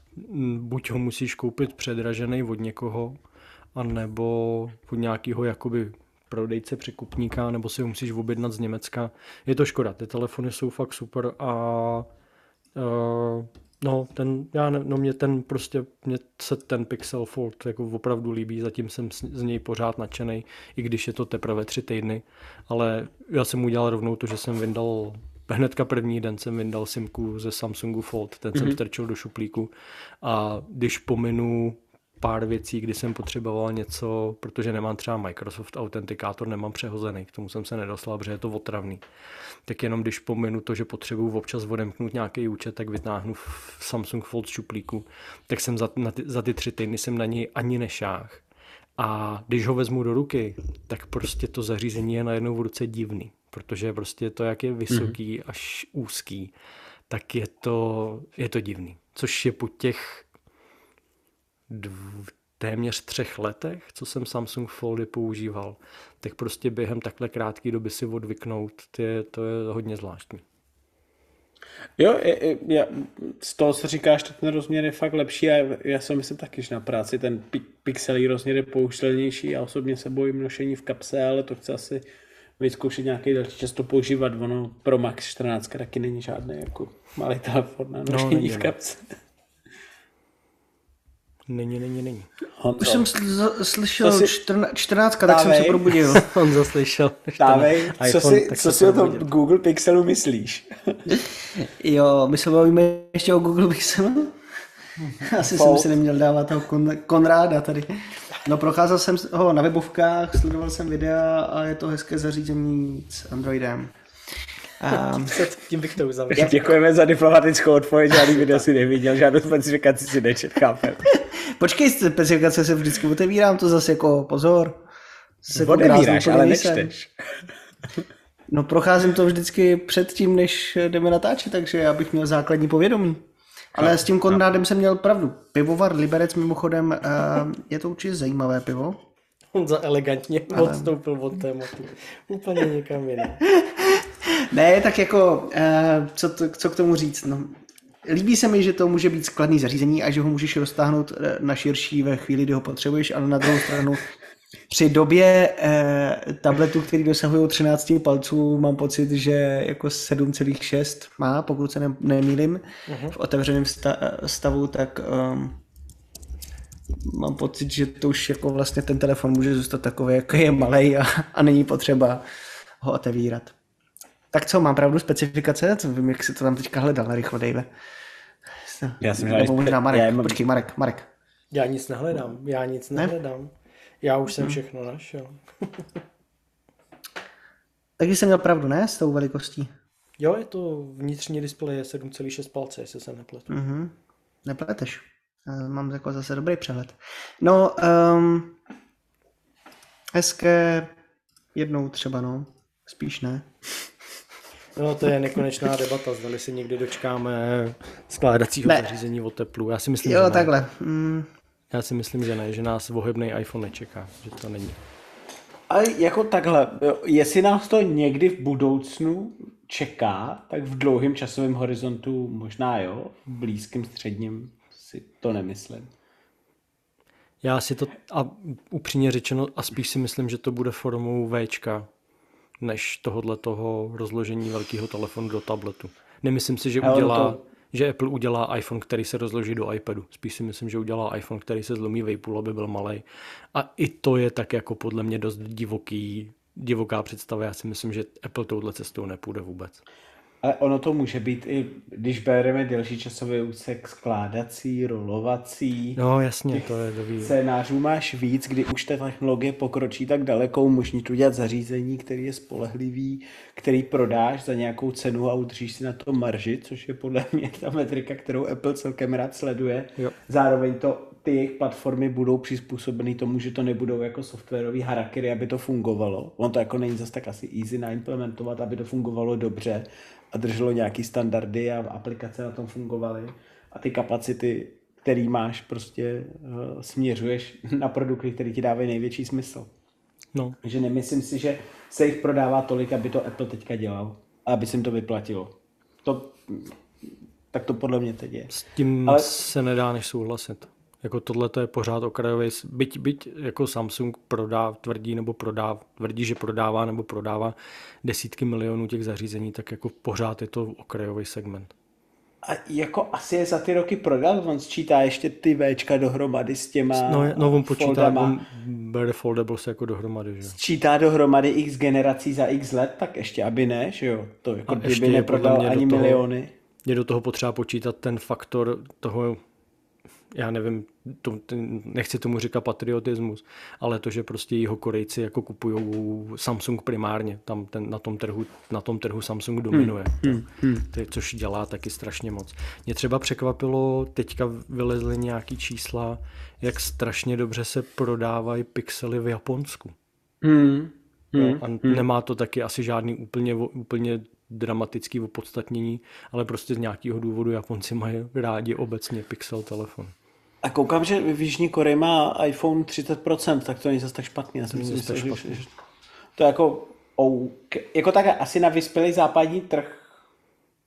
buď ho musíš koupit předražený od někoho, anebo od nějakého jakoby prodejce překupníka, nebo si ho musíš objednat z Německa. Je to škoda, ty telefony jsou fakt super a uh, no, ten, já ne, no mě ten prostě, mě se ten Pixel Fold jako opravdu líbí, zatím jsem z, z něj pořád nadšený, i když je to teprve tři týdny, ale já jsem udělal rovnou to, že jsem vyndal hnedka první den jsem vyndal simku ze Samsungu Fold, ten mm-hmm. jsem mhm. strčil do šuplíku a když pominu pár věcí, kdy jsem potřeboval něco, protože nemám třeba Microsoft autentikátor, nemám přehozený, k tomu jsem se nedostal, protože je to otravný. Tak jenom když pominu to, že potřebuju občas odemknout nějaký účet, tak vytáhnu Samsung Fold šuplíku, tak jsem za, na ty, za ty tři týdny jsem na něj ani nešáh. A když ho vezmu do ruky, tak prostě to zařízení je najednou v ruce divný, protože prostě to, jak je vysoký mm-hmm. až úzký, tak je to, je to divný. Což je po těch dv, téměř třech letech, co jsem Samsung Foldy používal, tak prostě během takhle krátké doby si odvyknout, to je, to je hodně zvláštní. Jo, je, je, z toho, co říkáš, tak ten rozměr je fakt lepší a já si myslím taky, že na práci ten pixelý rozměr je použitelnější. Já osobně se bojím nošení v kapse, ale to chci asi vyzkoušet nějaký další často používat. Ono pro Max 14 taky není žádný jako malý telefon na no, nošení no, v kapse. Není, není, není. Honzo. Už jsem sl- slyšel si... 14, 14 tak jsem se probudil. [laughs] On zaslyšel. Dávej, co si, co si o tom Google Pixelu myslíš? [laughs] jo, my se bavíme ještě o Google Pixelu. [laughs] Asi Fold. jsem si neměl dávat toho kon, Konráda tady. No procházel jsem ho na webovkách, sledoval jsem videa a je to hezké zařízení s Androidem. Um, tím bych to uzavřel. Děkujeme za diplomatickou odpověď, žádný video si neviděl, žádnou specifikaci si nečet, chápem. [laughs] Počkej, specifikace se vždycky otevírám, to zase jako pozor. Zase jako Odevíráš, ale nečteš. [laughs] No procházím to vždycky před tím, než jdeme natáčet, takže já bych měl základní povědomí. Ale no, s tím Konrádem no. jsem měl pravdu. Pivovar Liberec mimochodem, uh, je to určitě zajímavé pivo. On za elegantně ale... odstoupil od tématu. Úplně někam jinam. [laughs] ne, tak jako, uh, co, to, co k tomu říct? No, líbí se mi, že to může být skladný zařízení a že ho můžeš roztáhnout eh, na širší ve chvíli, kdy ho potřebuješ, ale na druhou stranu při době eh, tabletu, který dosahují 13 palců, mám pocit, že jako 7,6 má, pokud se ne, nemýlim, uh-huh. v otevřeném sta, stavu, tak um, mám pocit, že to už jako vlastně ten telefon může zůstat takový, jako je malý a, a není potřeba ho otevírat. Tak co, mám pravdu specifikace? Co vím, jak si to tam teďka hledal, rychle, Dave. Já jsem Nebo možná Marek, já mám... počkej, Marek, Marek. Já nic nehledám, já nic ne? nehledám. Já už jsem hmm. všechno našel. [laughs] Takže jsem měl pravdu, ne, s tou velikostí? Jo, je to vnitřní displej je 7,6 palce, jestli se nepletu. Mm-hmm. Nepleteš. Mám jako zase dobrý přehled. No, um, hezké jednou třeba, no. Spíš ne. No to je nekonečná debata, zdali si někdy dočkáme skládacího ne. zařízení o teplu. Já si myslím, jo, že ne. takhle. Mm. Já si myslím, že ne, že nás vohebný iPhone nečeká, že to není. Ale jako takhle, jestli nás to někdy v budoucnu čeká, tak v dlouhém časovém horizontu možná jo, v blízkém středním si to nemyslím. Já si to, a upřímně řečeno, a spíš si myslím, že to bude formou Včka, než tohohle toho rozložení velkého telefonu do tabletu. Nemyslím si, že udělá, to... že Apple udělá iPhone, který se rozloží do iPadu. Spíš si myslím, že udělá iPhone, který se zlomí vejpůl, aby byl malý. A i to je tak jako podle mě dost divoký, divoká představa. Já si myslím, že Apple touhle cestou nepůjde vůbec. Ale ono to může být i, když bereme delší časový úsek, skládací, rolovací. No jasně, to je dobrý. Scénářů máš víc, kdy už ta technologie pokročí tak daleko, umožní tu dělat zařízení, který je spolehlivý, který prodáš za nějakou cenu a udržíš si na to marži, což je podle mě ta metrika, kterou Apple celkem rád sleduje. Jo. Zároveň to ty jejich platformy budou přizpůsobeny tomu, že to nebudou jako softwarový harakery, aby to fungovalo. On to jako není zase tak asi easy naimplementovat, aby to fungovalo dobře a drželo nějaký standardy a aplikace na tom fungovaly a ty kapacity, který máš, prostě uh, směřuješ na produkty, které ti dávají největší smysl. No. Že nemyslím si, že se jich prodává tolik, aby to Apple teďka dělal a aby se jim to vyplatilo. To, tak to podle mě teď je. S tím Ale... se nedá než souhlasit. Jako tohle to je pořád okrajový, byť, byť jako Samsung prodá, tvrdí nebo prodá, tvrdí, že prodává nebo prodává desítky milionů těch zařízení, tak jako pořád je to okrajový segment. A jako asi je za ty roky prodal, on sčítá ještě ty Včka dohromady s těma No, no on počítá, foldama. on bere foldables jako dohromady, že Sčítá dohromady x generací za x let, tak ještě aby ne, že jo, to jako A kdyby neprodal ani toho, miliony. Je do toho potřeba počítat ten faktor toho já nevím, to, nechci tomu říkat patriotismus, ale to, že prostě jeho Korejci jako kupují Samsung primárně, tam ten, na, tom trhu, na tom trhu Samsung dominuje, hmm, hmm, hmm. To, což dělá taky strašně moc. Mě třeba překvapilo, teďka vylezly nějaký čísla, jak strašně dobře se prodávají pixely v Japonsku. Hmm. Hmm, a hmm. nemá to taky asi žádný úplně, úplně dramatický opodstatnění, ale prostě z nějakého důvodu Japonci mají rádi obecně pixel telefon. A koukám, že v Jižní Koreji má iPhone 30%, tak to není zase tak špatně. Já si myslím, že, že, to je jako, OK. jako tak asi na vyspělý západní trh,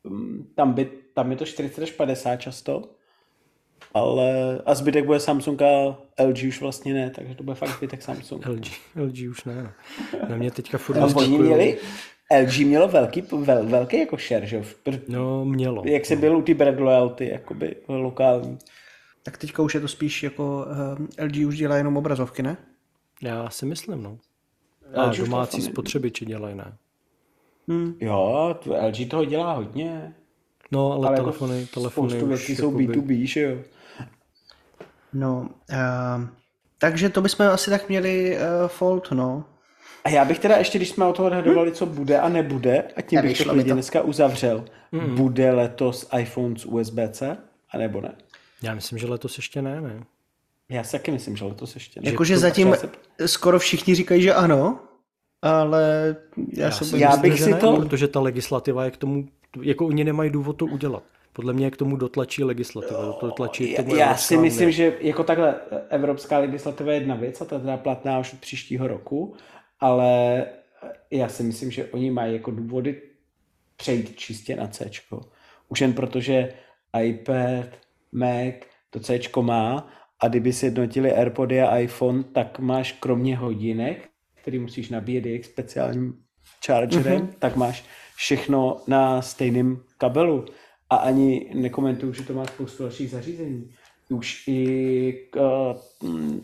mm, tam, by, tam je to 40 až 50 často, ale a zbytek bude Samsung a LG už vlastně ne, takže to bude fakt zbytek Samsung. LG, LG už ne. Na mě teďka furt LG měli, LG mělo velký, vel, velký jako share, že jo? No, mělo. Jak se byl u ty brand loyalty, jakoby lokální. Tak teďka už je to spíš jako uh, eh, LG už dělá jenom obrazovky, ne? Já si myslím, no. A LG domácí spotřebiči dělají, ne? Hmm. Jo, LG toho dělá hodně. No, ale, ale telefony, jako telefony spoustu věcí jsou jakoby... B2B, že jo? No, uh, takže to bychom asi tak měli uh, Fold, no. A já bych teda ještě, když jsme o toho odhadovali, hmm. co bude a nebude, a tím já bych to klidně dneska uzavřel, hmm. bude letos iPhone z USB-C, a nebo ne? Já myslím, že letos ještě ne, ne. Já si taky myslím, že letos ještě ne. Jakože zatím se... skoro všichni říkají, že ano, ale já, já, se já bych si ne, to... Protože ta legislativa je k tomu, jako oni nemají důvod to udělat. Podle mě k tomu dotlačí legislativa. To tlačí tomu já si myslím, ne. že jako takhle evropská legislativa je jedna věc a ta teda platná už od příštího roku, ale já si myslím, že oni mají jako důvody přejít čistě na C. Už jen protože iPad, Mac to C má a kdyby si jednotili Airpody a iPhone, tak máš kromě hodinek, který musíš nabíjet jejich speciálním chargerem, mm-hmm. tak máš všechno na stejném kabelu a ani nekomentuju, že to má spoustu dalších zařízení. Už i uh,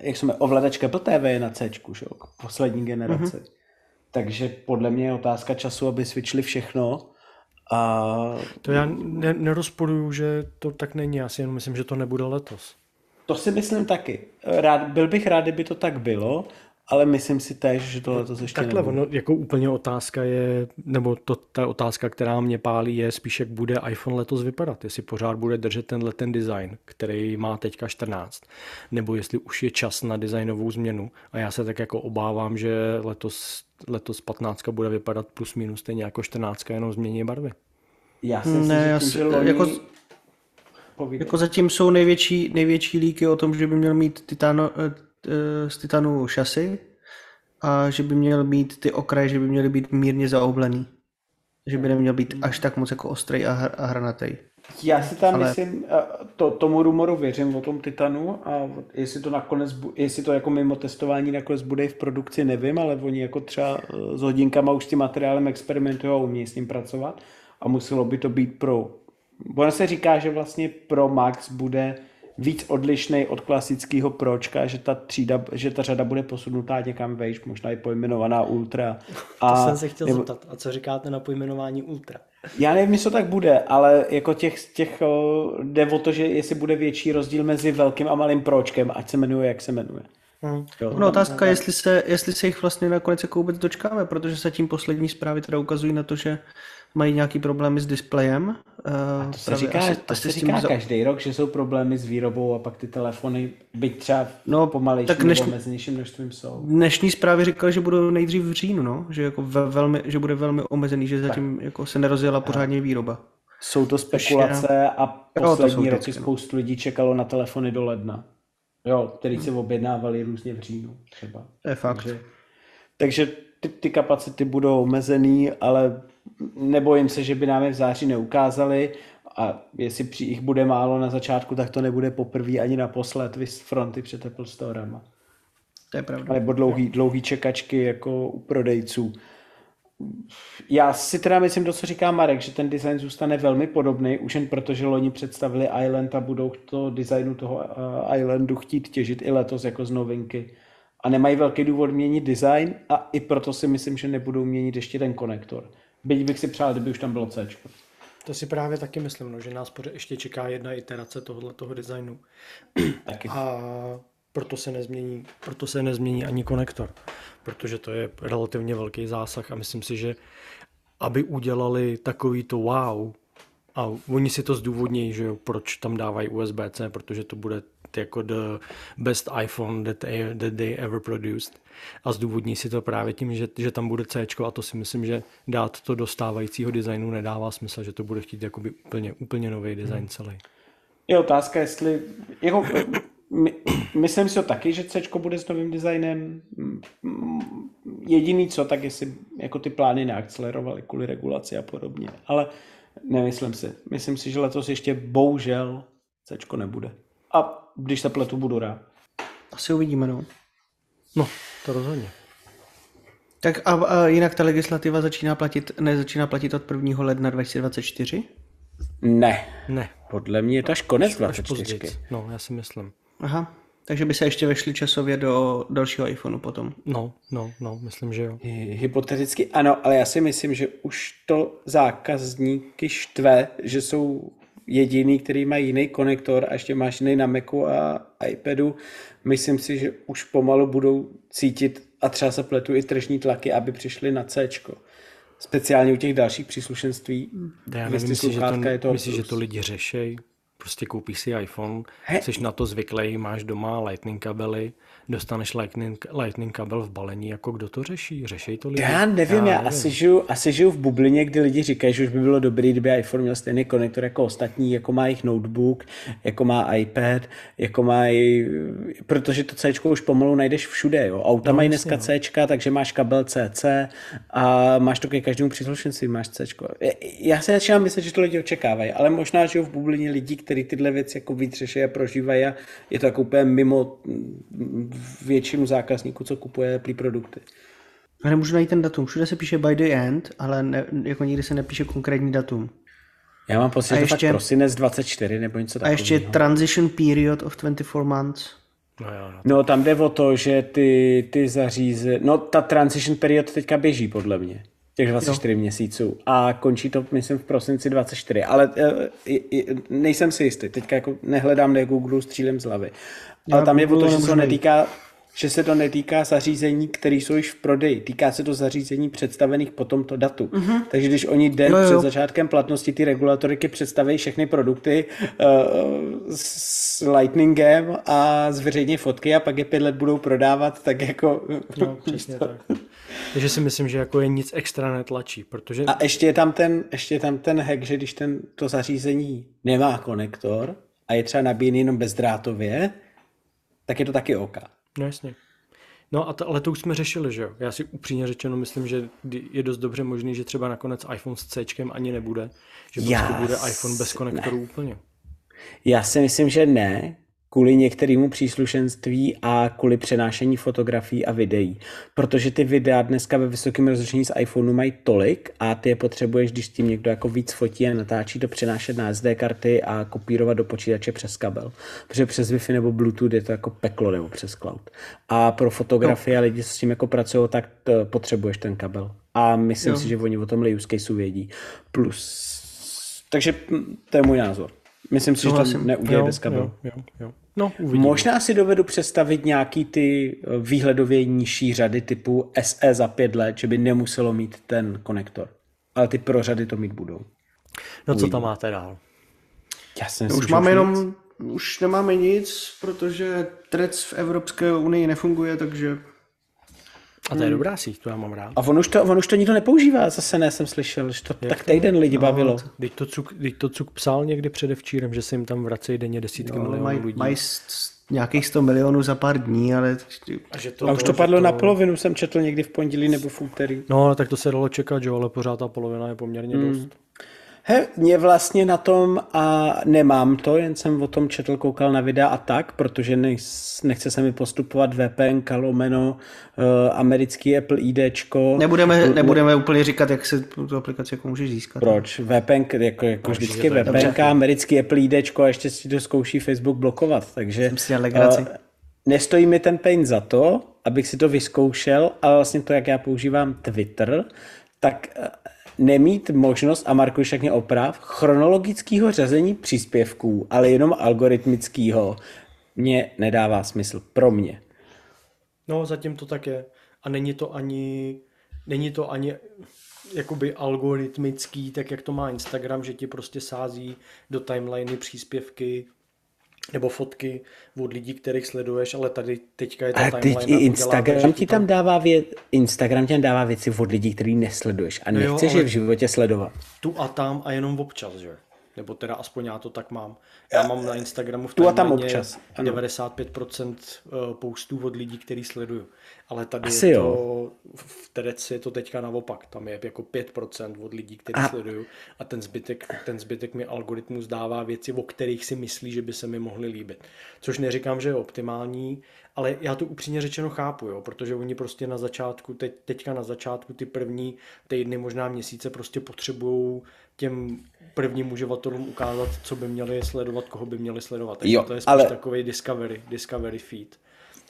jak jsme ovladač Apple TV je na C, že? poslední generace. Mm-hmm. Takže podle mě je otázka času, aby switchli všechno a... To já ne, nerozporuju, že to tak není, já si jenom myslím, že to nebude letos. To si myslím taky. Rád, byl bych rád, kdyby to tak bylo, ale myslím si též, že to letos ještě Takhle, nebude. ono jako úplně otázka je, nebo to, ta otázka, která mě pálí, je spíš, jak bude iPhone letos vypadat. Jestli pořád bude držet tenhle ten design, který má teďka 14, nebo jestli už je čas na designovou změnu. A já se tak jako obávám, že letos letos 15 bude vypadat plus minus stejně jako 14, jenom změní barvy. Já si ne, já si, loni... jako, jako zatím jsou největší, největší líky o tom, že by měl mít titano, eh, eh, z titanu šasy a že by měl mít ty okraje, že by měly být mírně zaoblený. Že by neměl být až tak moc jako ostrý a, a hranatý. Já si tam Ale- myslím, eh, to, tomu rumoru věřím o tom Titanu a jestli to nakonec, jestli to jako mimo testování nakonec bude i v produkci, nevím, ale oni jako třeba eh, s hodinkama už s tím materiálem experimentují a umějí s ním pracovat a muselo by to být pro, ono se říká, že vlastně pro Max bude víc odlišný od klasického pročka, že ta třída, že ta řada bude posunutá někam vejš, možná i pojmenovaná Ultra. To A, jsem se chtěl nebo- zeptat. A co říkáte na pojmenování Ultra? já nevím, jestli to tak bude, ale jako těch, těch jde o to, že jestli bude větší rozdíl mezi velkým a malým pročkem, ať se jmenuje, jak se jmenuje. Hm. Jo, No otázka, jestli se, jestli se jich vlastně nakonec jako vůbec dočkáme, protože zatím poslední zprávy teda ukazují na to, že mají nějaký problémy s displejem. to se říká, to se říká každý rok, že jsou problémy s výrobou a pak ty telefony, byť třeba No, pomalejším tak tak než- nebo omezenějším množstvím jsou. Dnešní zprávy říkaly, že budou nejdřív v říjnu, no? že, jako ve, velmi, že bude velmi omezený, že zatím jako se nerozjela pořádně výroba. Jsou to spekulace a poslední roky vždycky, no. spoustu lidí čekalo na telefony do ledna. Jo, který se objednávali různě v říjnu třeba. To je fakt. Takže, takže ty, ty kapacity budou omezený, ale nebojím se, že by nám je v září neukázali a jestli při jich bude málo na začátku, tak to nebude poprvé ani naposled vys fronty před Apple Storema. To je pravda. Nebo dlouhý, dlouhý čekačky jako u prodejců. Já si teda myslím to, co říká Marek, že ten design zůstane velmi podobný, už jen proto, že loni představili Island a budou to designu toho uh, Islandu chtít těžit i letos jako z novinky. A nemají velký důvod měnit design a i proto si myslím, že nebudou měnit ještě ten konektor. Byť bych si přál, kdyby už tam bylo C. To si právě taky myslím, no, že nás pořád ještě čeká jedna iterace tohohle toho designu. [clears throat] Taky. A proto se nezmění, proto se nezmění ani konektor, protože to je relativně velký zásah a myslím si, že aby udělali takový to wow, a oni si to zdůvodnějí, že jo, proč tam dávají USB-C, protože to bude jako the best iPhone that, they- that they ever produced. A zdůvodní si to právě tím, že, že tam bude C, a to si myslím, že dát to do stávajícího designu nedává smysl, že to bude chtít jakoby úplně, úplně nový design celý. Je otázka, jestli... Jako, my, myslím si to taky, že C bude s novým designem. Jediný co, tak jestli jako ty plány neakcelerovaly kvůli regulaci a podobně. Ale nemyslím si. Myslím si, že letos ještě bohužel C nebude. A když se pletu, budu rád. Asi uvidíme, no. No, to rozhodně. Tak a, a jinak ta legislativa začíná platit, ne, začíná platit od 1. ledna 2024? Ne. Ne, Podle mě je to až konec až 24. později. No, já si myslím. Aha. Takže by se ještě vešli časově do dalšího iPhoneu potom. No, no, no, myslím, že jo. Hy- Hypoteticky ano, ale já si myslím, že už to zákazníky štve, že jsou jediný, který mají jiný konektor a ještě máš jiný na Macu a iPadu. Myslím si, že už pomalu budou cítit a třeba se pletu i tržní tlaky, aby přišli na C. Speciálně u těch dalších příslušenství. Já nevím, ty myslíš, že to, je toho myslíš, že to lidi řešej? Prostě koupíš si iPhone, He- jsi na to zvyklý, máš doma lightning kabely, dostaneš lightning, lightning kabel v balení, jako kdo to řeší? Řešej to lidi? Já nevím, já, asi, žiju, asi žiju v bublině, kdy lidi říkají, že už by bylo dobrý, kdyby iPhone měl stejný konektor jako ostatní, jako má jejich notebook, jako má iPad, jako má i, protože to C už pomalu najdeš všude, jo. Auta no, mají dneska C, takže máš kabel CC a máš to ke každému příslušenství, máš C. Já se začínám myslet, že to lidi očekávají, ale možná žiju v bublině lidí, kteří tyhle věci jako víc řeší a prožívají a je to jako úplně mimo mm, většinu zákazníků, co kupuje Apple produkty. Já nemůžu najít ten datum. Všude se píše by the end, ale ne, jako nikdy se nepíše konkrétní datum. Já mám pocit, A že to ještě... fakt prosinec 24 nebo něco A takového. ještě transition period of 24 months. No jo, no. No tam jde o to, že ty, ty zaříze... No ta transition period teďka běží podle mě. Těch 24 jo. měsíců. A končí to, myslím, v prosinci 24. Ale uh, nejsem si jistý. Teďka jako nehledám na Google, střílem z hlavy. Ale Já tam je o to, Google že se to netýká že se to netýká zařízení, které jsou již v prodeji. Týká se to zařízení představených po tomto datu. Mm-hmm. Takže když oni den Jo, jo. před začátkem platnosti ty regulatoriky představí všechny produkty uh, s Lightningem a zveřejní fotky a pak je pět let budou prodávat, tak jako... no přesně tak. Takže si myslím, že jako je nic extra netlačí, protože A ještě je tam ten, ještě je tam ten hack, že když ten, to zařízení nemá konektor a je třeba nabíjený jenom bezdrátově, tak je to taky OK. No jasně. No a to, ale to už jsme řešili, že jo? Já si upřímně řečeno myslím, že je dost dobře možný, že třeba nakonec iPhone s C ani nebude. Že prostě bude iPhone bez konektorů ne. úplně. Já si myslím, že ne, kvůli některému příslušenství a kvůli přenášení fotografií a videí. Protože ty videa dneska ve vysokém rozlišení z iPhoneu mají tolik a ty je potřebuješ, když tím někdo jako víc fotí a natáčí, to přenášet na SD karty a kopírovat do počítače přes kabel. Protože přes Wi-Fi nebo Bluetooth je to jako peklo nebo přes cloud. A pro fotografie a lidi, co s tím jako pracují, tak potřebuješ ten kabel. A myslím Jo. si, že oni o tomhle use caseu vědí. Plus, takže hm, to je můj názor. Myslím si, že to neudělají bez kabelu. jo, jo, jo. No, uvidíme. Možná si dovedu představit nějaký ty eh, výhledově nižší řady typu SE za pět let, že by nemuselo mít ten konektor. Ale ty pro řady to mít budou. No co tam máte dál? Já si No, už máme nic. jenom, už nemáme nic, protože Threads v Evropské unii nefunguje, takže A to je dobrá síť, to já mám rád. A on už, to, on už to nikdo nepoužívá, zase ne, jsem slyšel, že to tak týden lidi bavilo. Teď to, Cuk, teď to Cuk psal někdy předevčírem, že se jim tam vracejí denně desítky no, milionů mají, lidí. mají nějakých 100 milionů za pár dní, ale a, že A už to padlo na polovinu, jsem četl někdy v pondělí nebo v úterý. No, tak to se dalo čekat, že jo, ale pořád ta polovina je poměrně Hmm. dost. He, mě vlastně na tom a nemám to, jen jsem o tom četl, koukal na videa a tak, protože nechce se mi postupovat VPN, lomeno, uh, americký Apple IDčko. nebudeme, nebudeme úplně říkat, jak se tu aplikaci jako můžeš získat. Proč? VPN, jako, jako No, vždycky VPN, americký Apple IDčko a ještě si to zkouší Facebook blokovat, takže Jsem si eh, nestojí mi ten pain za to, abych si to vyzkoušel, ale vlastně to, jak já používám Twitter, tak eh, nemít možnost, a Marku, mě oprav, chronologického řazení příspěvků, ale jenom algoritmického, mě nedává smysl. Pro mě. No, zatím to tak je. A není to ani, není to ani jakoby algoritmický, tak jak to má Instagram, že ti prostě sází do timeliny příspěvky nebo fotky od lidí, kterých sleduješ, ale tady teďka je ta Ale teď timeline i Instagram že ti tam dává vě... Instagram ti tam dává věci od lidí, který nesleduješ a No jo, nechceš je v životě sledovat. tu a tam a jenom občas, že? Nebo teda aspoň já to tak mám. Já mám na Instagramu v Tu tam občas, ano. 95% postů od lidí, který sleduju. Ale tady Asi je jo. to, v Tereci je to teďka naopak. Tam je jako 5% od lidí, který A- sleduju. A ten zbytek, ten zbytek mi algoritmus dává věci, o kterých si myslí, že by se mi mohly líbit. Což neříkám, že je optimální, ale já to upřímně řečeno chápu, jo, protože oni prostě na začátku, teď, teďka na začátku ty první týdny, možná měsíce prostě potřebují těm prvním uživatelům ukázat, co by měli sledovat, koho by měli sledovat. Takže Jo, to je spíš ale- takový discovery, discovery feed.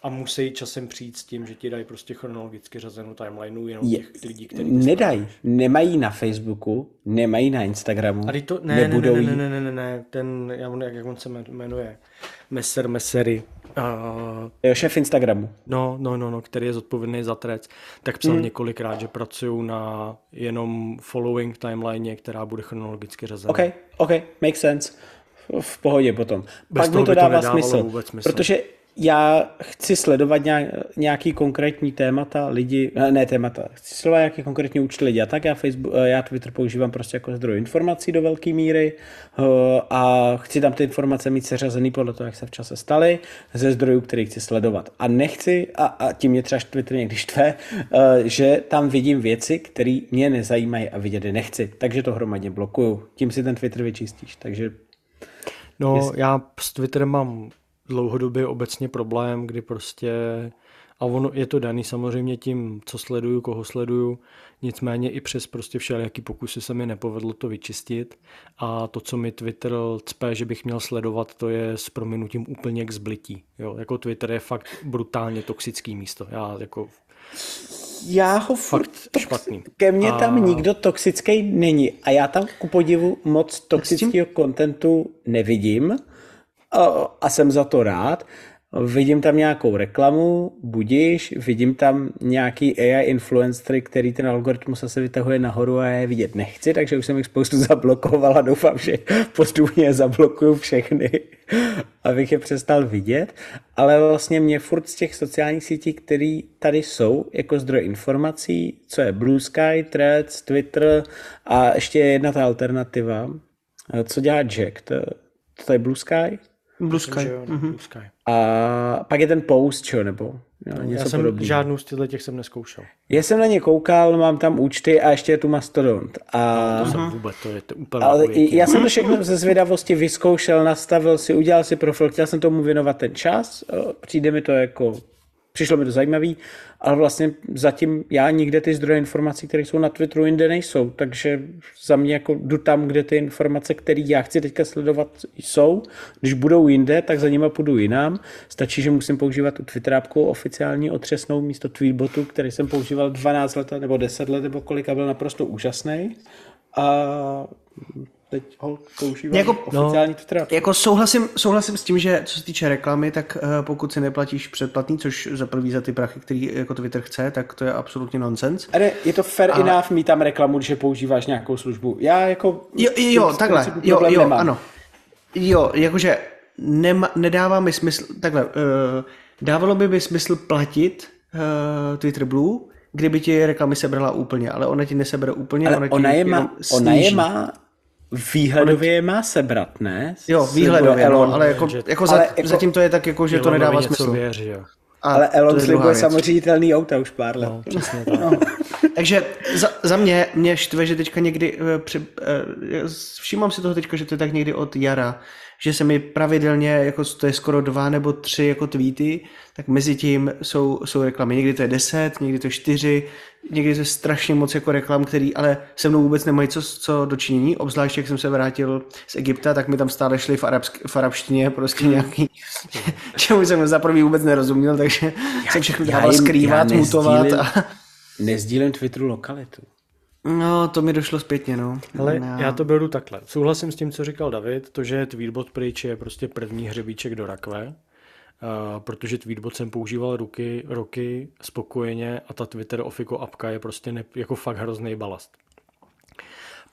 A musí časem přijít s tím, že ti dají prostě chronologicky řazenou timelineu jenom Je, těch lidí, kteří nedají, nemají na Facebooku, nemají na Instagramu, A to, ne, ne, ne, nebudou ne, ne, ne, ne, ne, ne, ten, jak, jak on se jmenuje, Messer Messery, uh, Jo, šéf Instagramu. no, no, no, no, který je zodpovědný za trec, tak psal Hmm. několikrát, že pracují na jenom following timeline, která bude chronologicky řazena. OK, OK, make sense. V- pohodě potom. Bez Pak toho mi to by to dává nedávalo smysl, vůbec smysl. protože já chci sledovat nějak, nějaký konkrétní témata, lidi, eh, ne témata, chci sledovat nějaký konkrétní účty lidi a tak já, Facebook, eh, já Twitter používám prostě jako zdroj informací do velké míry eh, a chci tam ty informace mít seřazený podle toho, jak se v čase staly, ze zdrojů, který chci sledovat. A nechci, a, a tím mě třeba Twitter někdy štve, že tam vidím věci, které mě nezajímají a vidět je nechci. Takže to hromadně blokuju. Tím si ten Twitter vyčistíš. Takže No, já s Twitterem mám dlouhodobě obecně problém, kdy prostě, a ono je to daný samozřejmě tím, co sleduju, koho sleduju, nicméně i přes prostě všelijaký pokusy se mi nepovedlo to vyčistit a to, co mi Twitter cpe, že bych měl sledovat, to je s prominutím úplně k zblití. Jo, jako Twitter je fakt brutálně toxický místo. Já jako já ho furt fakt špatný. Ke mně A- tam nikdo toxický není a já tam ku podivu moc toxického kontentu nevidím a, jsem za to rád. Vidím tam nějakou reklamu, budíš, vidím tam nějaký AI influencery, který ten algoritmus zase vytahuje nahoru a je vidět nechci, takže už jsem jich spoustu [laughs] zablokoval a doufám, že postupně zablokuju všechny, [laughs] abych je přestal vidět. Ale vlastně mě furt z těch sociálních sítí, které tady jsou jako zdroj informací, co je Blue Sky, Threads, Twitter a ještě jedna ta alternativa, co dělá Jack, to, to je Blue Sky? Blue Sky. Že jo, no, Blue Sky. A pak je ten post, čo, nebo No, Já jsem podobný. žádnou z těchto těch jsem neskoušel. Já jsem na ně koukal, mám tam účty a ještě je tu Mastodont. A... To jsem vůbec, to je to úplně Ale já jsem to všechno ze zvědavosti vyzkoušel, nastavil si, udělal si profil, chtěl jsem tomu věnovat ten čas, přijde mi to jako přišlo mi to zajímavý, ale vlastně zatím já nikde ty zdroje informací, které jsou na Twitteru, jinde nejsou, takže za mě jako jdu tam, kde ty informace, které já chci teďka sledovat, jsou. Když budou jinde, tak za nimi půjdu jinam. Stačí, že musím používat tu Twitterápku oficiální otřesnou místo tweetbotu, který jsem používal 12 let nebo 10 let nebo kolika byl naprosto úžasný. A teď ho používám jako, oficiální no. Jako souhlasím, souhlasím s tím, že co se týče reklamy, tak uh, pokud si neplatíš předplatný, což za prvý za ty prachy, který jako Twitter chce, tak to je absolutně nonsens. Ale je to fair a... enough mít tam reklamu, že používáš nějakou službu. Já jako... Jo, jo, takhle, jo, jo, nemám. ano. Jo, jakože nema, nedává mi smysl, takhle, uh, dávalo by mi smysl platit uh, Twitter Blue, kdyby ti reklamy sebrala úplně, ale ona ti nesebere úplně, ale ona, ona, je má, ona je má Výhledově má sebrat, ne? Jo, výhledově, no, ale jako, jako, za, ale jako zatím to je tak, jako, že to nedává smysl. Věří, jo. A ale Elon slibuje samoředitelný auta už pár let. No, přesně tak. No. [laughs] Takže za, za mě, mě štve, že teďka někdy, uh, při, uh, všímám si toho teďka, že to je tak někdy od jara, že se mi pravidelně, jako to je skoro dva nebo tři jako tweety, tak mezi tím jsou, jsou reklamy. Někdy to je deset, někdy to je čtyři, někdy to je strašně moc jako reklam, který ale se mnou vůbec nemají co, co dočinění. Obzvlášť, jak jsem se vrátil z Egypta, tak mi tam stále šli v, arabsk, v arabštině prostě nějaký, [laughs] čemu jsem za prvý vůbec nerozuměl, takže já, jsem všechno dával skrývat, mutovat. A... Nezdílím Twitteru lokalitu. No, to mi došlo zpětně, no. Ale no. já to beru takhle. Souhlasím s tím, co říkal David, to, že Tweetbot pryč je prostě první hřebíček do rakve, uh, protože Tweetbot jsem používal ruky, roky spokojeně a ta Twitter Offico apka je prostě ne, jako fakt hrozný balast.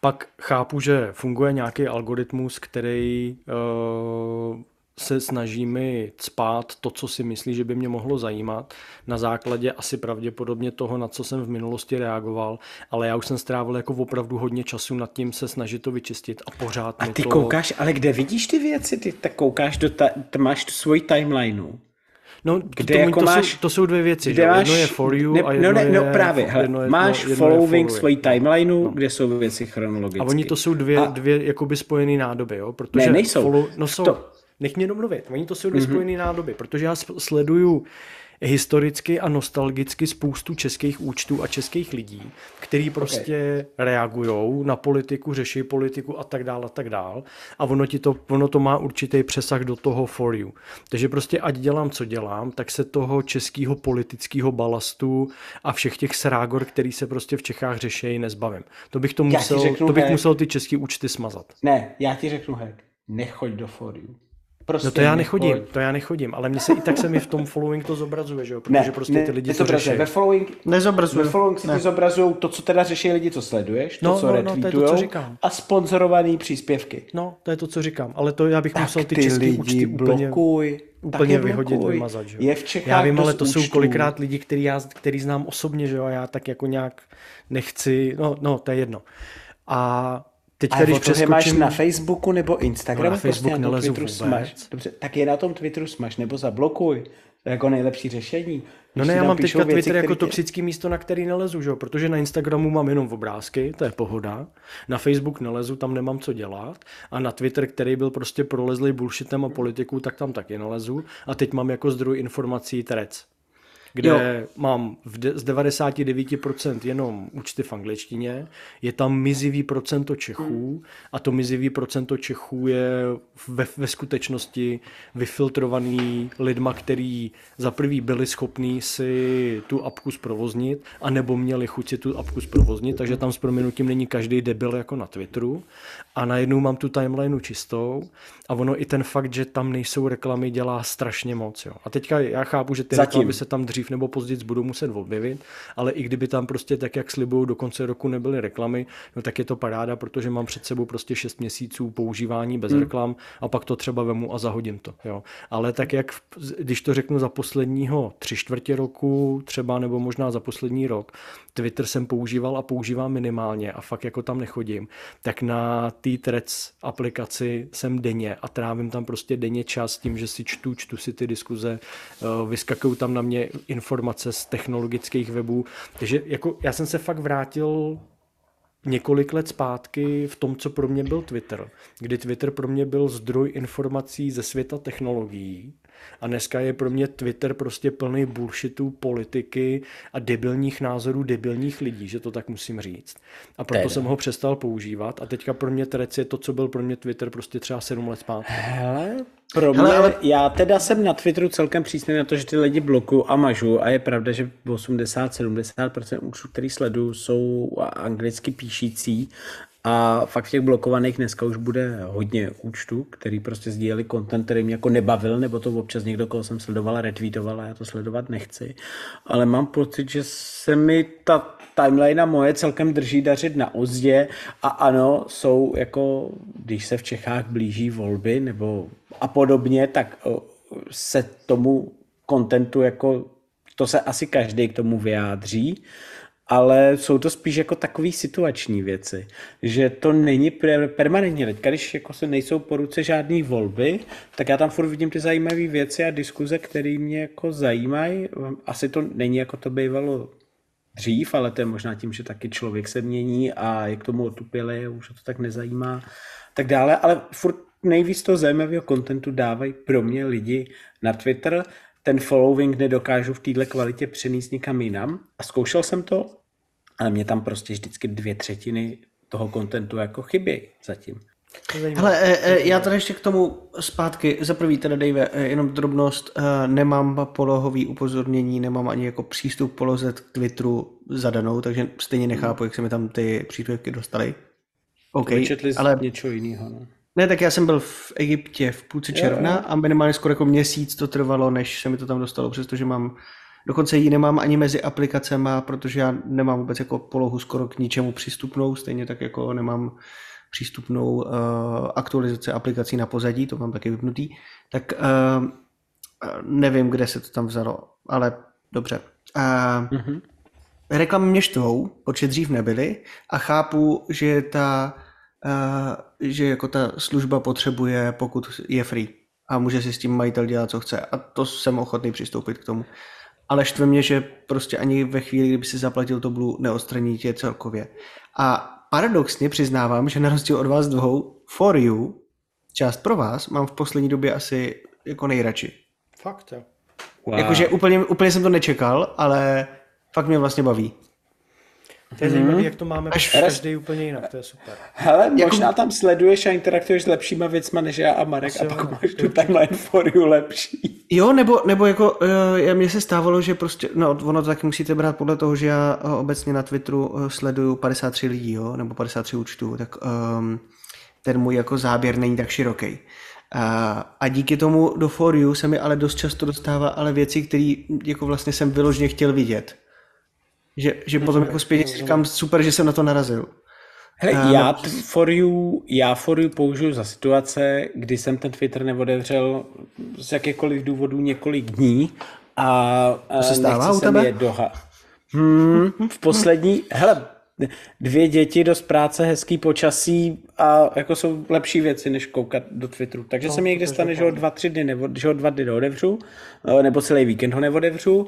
Pak chápu, že funguje nějaký algoritmus, který uh, se snaží mi cpát to, co si myslí, že by mě mohlo zajímat, na základě asi pravděpodobně toho, na co jsem v minulosti reagoval, ale já už jsem strávil jako opravdu hodně času nad tím se snažit to vyčistit a pořád A ty to... koukáš, ale kde vidíš ty věci? Ty tak koukáš do ta, ty máš tu svoji timelineu. No, kde to, jako to, máš, jsou, to jsou dvě věci, že? Máš, jedno je for you ne, a jedno no, ne, no, je, právě, hele, jedno je, máš jedno following svojí timelineu, no. kde jsou věci chronologicky. A oni to jsou dvě, a... dvě jakoby spojené nádoby, jo? Protože ne, nejsou. Follow, no jsou, to, nech mě domluvit. Oni to jsou mm-hmm. spojené nádoby, protože já sleduju historicky a nostalgicky spoustu českých účtů a českých lidí, kteří prostě okay. reagují na politiku, řeší politiku a tak dále a tak dále. A ono, ti to, ono to má určitý přesah do toho for you. Takže prostě ať dělám, co dělám, tak se toho českého politického balastu a všech těch srágor, který se prostě v Čechách řeší, nezbavím. To bych to musel, řeknu, to bych hek. musel ty české účty smazat. Ne, já ti řeknu hek, nechoď do for you. Prostě no to já nechodím, nechoď. to já nechodím, ale mně se i tak se mi v tom following to zobrazuje, že jo? Protože ne, prostě ty lidi to řeší. Ve following, nezobrazuje. Ve following si ne. ti zobrazují to, co teda řeší lidi, co sleduješ, to, no, co no, retweetujou no, to, to, co říkám. a sponzorovaný příspěvky. No, to je to, co říkám, ale to já bych tak musel ty, ty český účty úplně... Blokuj úplně vyhodit, vymazat. Že? Je v Čechách já vím, ale to jsou kolikrát lidi, který, já, který znám osobně, že jo, a já tak jako nějak nechci, no, no to je jedno. A Teď, když přeskočím... máš na Facebooku nebo Instagramu? No, na Facebook prostě nelezu Twitteru smaž. Dobře, tak je na tom Twitteru smaž nebo zablokuj. To je jako nejlepší řešení. No ne, já mám teďka věci, Twitter jako toxický místo, na který nelezu, že? protože na Instagramu mám jenom obrázky, to je pohoda, na Facebook nelezu, tam nemám co dělat a na Twitter, který byl prostě prolezlý bullshitem a politikou, tak tam taky nelezu a teď mám jako zdroj informací Trec kde jo. mám v de- z 99% jenom účty v angličtině, je tam mizivý procento Čechů a to mizivý procento Čechů je ve, ve skutečnosti vyfiltrovaný lidma, který za prvý byli schopní si tu apku zprovoznit a nebo měli chuť si tu apku zprovoznit, takže tam s proměnutím není každý debil jako na Twitteru a najednou mám tu timelineu čistou a ono i ten fakt, že tam nejsou reklamy, dělá strašně moc. Jo. A teďka já chápu, že ty Zatím. reklamy se tam dřív nebo později budou muset objevit, ale i kdyby tam prostě tak, jak slibují, do konce roku nebyly reklamy, no tak je to paráda, protože mám před sebou prostě 6 měsíců používání bez hmm. reklam a pak to třeba vemu a zahodím to. Jo. Ale tak jak, když to řeknu za posledního tři čtvrtě roku třeba nebo možná za poslední rok, Twitter jsem používal a používám minimálně a fakt jako tam nechodím, tak na té Threads aplikaci jsem denně a trávím tam prostě denně čas tím, že si čtu, čtu si ty diskuze, eh, vyskakují tam na mě informace z technologických webů. Takže jako já jsem se fakt vrátil několik let zpátky v tom, co pro mě byl Twitter, kdy Twitter pro mě byl zdroj informací ze světa technologií a dneska je pro mě Twitter prostě plný bullshitů, politiky a debilních názorů debilních lidí, že to tak musím říct. A proto teda. jsem ho přestal používat a teďka pro mě Trec je to, co byl pro mě Twitter prostě třeba sedm let zpátky. Hele, pro mě, Hele, ale... já teda jsem na Twitteru celkem přísný na to, že ty lidi blokuju a mažu a je pravda, že 80-70% účtů, který sleduju, jsou anglicky píšící a fakt v těch blokovaných dneska už bude hodně účtů, který prostě sdíleli content, který mě jako nebavil, nebo to občas někdo, koho jsem sledoval, retweetoval a já to sledovat nechci. Ale mám pocit, že se mi ta timeline moje celkem drží dařit na ozdě a ano, jsou jako, když se v Čechách blíží volby nebo a podobně, tak se tomu kontentu jako to se asi každý k tomu vyjádří ale jsou to spíš jako takové situační věci, že to není permanentně. Teď, když jako se nejsou po ruce žádné volby, tak já tam furt vidím ty zajímavé věci a diskuze, které mě jako zajímají. Asi to není jako to bývalo dřív, ale to je možná tím, že taky člověk se mění a je k tomu otupělý, už to tak nezajímá, tak dále, ale furt nejvíc toho zajímavého kontentu dávají pro mě lidi na Twitter, ten following nedokážu v této kvalitě přenést nikam jinam. A zkoušel jsem to ale mě tam prostě vždycky dvě třetiny toho kontentu jako chybí zatím. Hele, e, e, já tady ještě k tomu zpátky, za prvý teda Dave, e, jenom drobnost, nemám polohový upozornění, nemám ani jako přístup poloze k Twitteru zadanou, takže stejně nechápu, jak se mi tam ty příspěvky dostaly. OK, ale... něco jiného, no. Ne, tak já jsem byl v Egyptě v půlce června a minimálně skoro jako měsíc to trvalo, než se mi to tam dostalo, přestože mám Dokonce ji nemám ani mezi aplikacemi, protože já nemám vůbec jako polohu skoro k ničemu přístupnou, stejně tak jako nemám přístupnou uh, aktualizaci aplikací na pozadí, to mám taky vypnutý, tak uh, nevím, kde se to tam vzalo, ale dobře. Uh, mm-hmm. Reklamy mě štvou, protože dřív nebyly a chápu, že ta, že jako ta služba potřebuje, pokud je free a může si s tím majitel dělat, co chce a to jsem ochotný přistoupit k tomu ale štve mě, že prostě ani ve chvíli, kdyby si zaplatil to Blue, neodstraní tě celkově. A paradoxně přiznávám, že na rozdíl od vás dvou, For You, část pro vás, mám v poslední době asi jako nejradši. Fakt, jo. Wow. Jakože úplně, úplně jsem to nečekal, ale fakt mě vlastně baví. To je mm-hmm. zajímavé, jak to máme Až každý úplně jinak, to je super. Hele, jako... možná tam sleduješ a interaktuješ s lepšíma věcma než já a Marek Asi a pak jo, máš tu timeline for you lepší. Jo, nebo, nebo jako, uh, mně se stávalo, že prostě, no ono to taky musíte brát podle toho, že já uh, obecně na Twitteru uh, sleduju 53 lidí, jo, nebo 53 účtů, tak um, ten můj jako záběr není tak široký. Uh, a díky tomu do For You se mi ale dost často dostává ale věci, které jako vlastně jsem vyložně chtěl vidět. Že, že potom jako zpětně si říkám, super, že jsem na to narazil. Hele, uh, já for you, já for you použiju za situace, kdy jsem ten Twitter neodevřel z jakékoliv důvodů několik dní a to se stává u tebe? doha. Hmm, v poslední, hele, dvě děti dost práce, hezký počasí a jako jsou lepší věci, než koukat do Twitteru. Takže no, se mi někde stane, že ho dva, tři dny, nebo, že ho dva dny neodevřu, nebo celý víkend ho neodevřu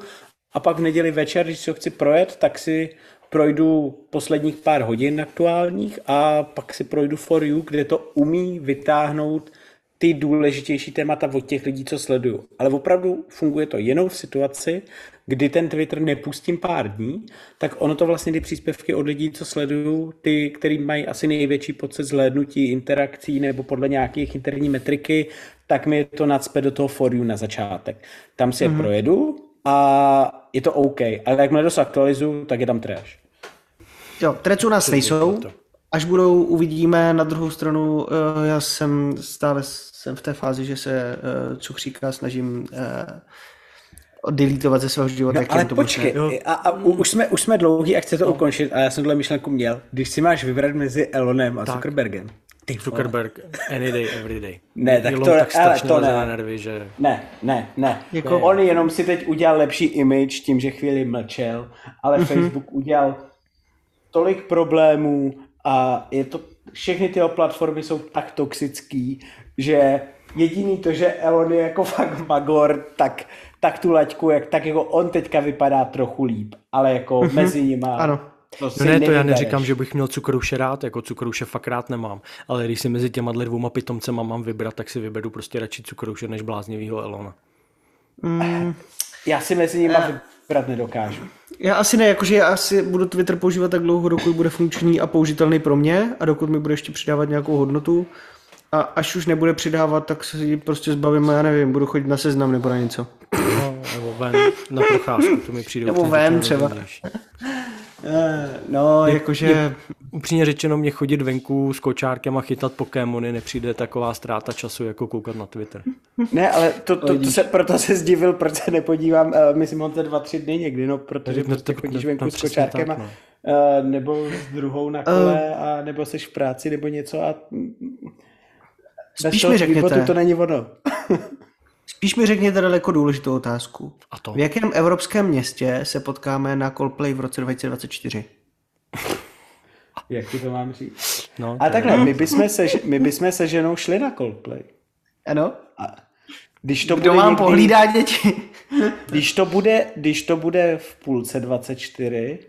a pak v neděli večer, když si ho chci projet, tak si projdu posledních pár hodin aktuálních a pak si projdu For You, kde to umí vytáhnout ty důležitější témata od těch lidí, co sleduju. Ale opravdu funguje to jenom v situaci, kdy ten Twitter nepustím pár dní, tak ono to vlastně ty příspěvky od lidí, co sleduju, ty, který mají asi největší pocit zhlédnutí interakcí nebo podle nějakých interní metriky, tak mi to nadspe do toho for you na začátek. Tam si je mm-hmm. projedu, a je to OK. Ale jakmile to aktualizuju, tak je tam trash. Jo, trash u nás nejsou. Až budou, uvidíme. Na druhou stranu, eh, já jsem stále jsem v té fázi, že se uh, cukříka snažím uh, deletovat ze svého života. No, ale to počkej, a, a už, jsme, už jsme dlouhý a chce to no. ukončit a já jsem tohle myšlenku měl. Když si máš vybrat mezi Elonem a tak. Zuckerbergem, ty Zuckerberg, any day, every day. Ne, tak Elon to, tak ale to ne. Na nervy, že... Ne, ne, ne. Jako... On jenom si teď udělal lepší image tím, že chvíli mlčel, ale mm-hmm. Facebook udělal tolik problémů a je to, všechny ty platformy jsou tak toxický, že jediný to, že Elon je jako [laughs] fakt magor, tak, tak tu laťku, jak, tak jako on teďka vypadá trochu líp, ale jako mm-hmm. mezi nima. Ano. To no ne, to já neříkám, že bych měl cukrouše rád, jako cukrouše fakt rád nemám, ale když si mezi těma dvěma pitomcema mám vybrat, tak si vyberu prostě radši cukrouše než bláznivýho Elona. Mm. Já si mezi nimi vybrat nedokážu. Já asi ne, jakože já asi budu Twitter používat tak dlouho, dokud bude funkční a použitelný pro mě a dokud mi bude ještě přidávat nějakou hodnotu. A až už nebude přidávat, tak se ji prostě zbavím a já nevím, budu chodit na seznam nebo na něco. No, nebo ven na procházku, to mi přijde. Nebo ven třeba. Eh, no, jakože... Je, upřímně řečeno, mě chodit venku s kočárkem a chytat Pokémony nepřijde taková ztráta času, jako koukat na Twitter. Ne, ale to, to, to se, proto se zdivil, proč se nepodívám, uh, myslím, on to dva, tři dny někdy, no, protože no, prostě chodíš venku s kočárkem tak, no. a, uh, nebo s druhou na kole, uh, a nebo jsi v práci, nebo něco a... Spíš mi řekněte. to není ono. [laughs] Spíš mi řekněte daleko důležitou otázku. A to? V jakém evropském městě se potkáme na Coldplay v roce 2024? [laughs] Jak ti to mám říct? No, a takhle, my bychom, se, my bychom se ženou šli na Coldplay. Ano. A když to Kdo bude vám někdy, pohlídá děti? [laughs] když, to bude, když to bude v půlce 24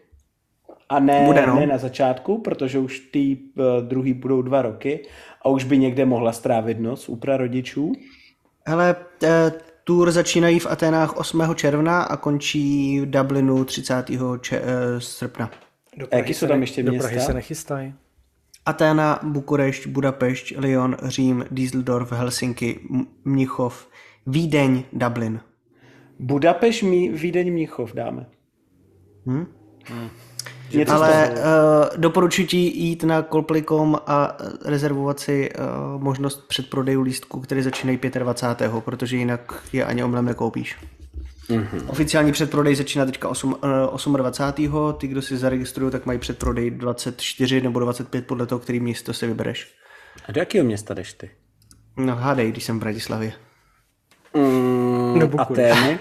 a ne, bude, no. ne na začátku, protože už ty uh, druhý budou dva roky a už by někde mohla strávit noc u prarodičů, Hele, eh, tour začínají v Aténách 8. června a končí v Dublinu 30. Če- eh, srpna. Do a jaký jsou tam ještě města? Do Prahy se nechystají. Aténa, Bukurešť, Budapešť, Lyon, Řím, Düsseldorf, Helsinki, Mnichov, Vídeň, Dublin. Budapešť, Vídeň, Mnichov dáme. Hmm? Hmm. Něco Ale uh, doporučuji ti jít na Coldplay.com a rezervovat si uh, možnost předprodejů lístků, které začínají 25. protože jinak je ani omlem nekoupíš. Mm-hmm. Oficiální předprodej začíná teďka 8, uh, 28. Ty, kdo si zaregistrují, tak mají předprodej 24 nebo 25 podle toho, který město si vybereš. A do jakého města jdeš ty? No hádej, když jsem v Bratislavě. Mm, do Atény.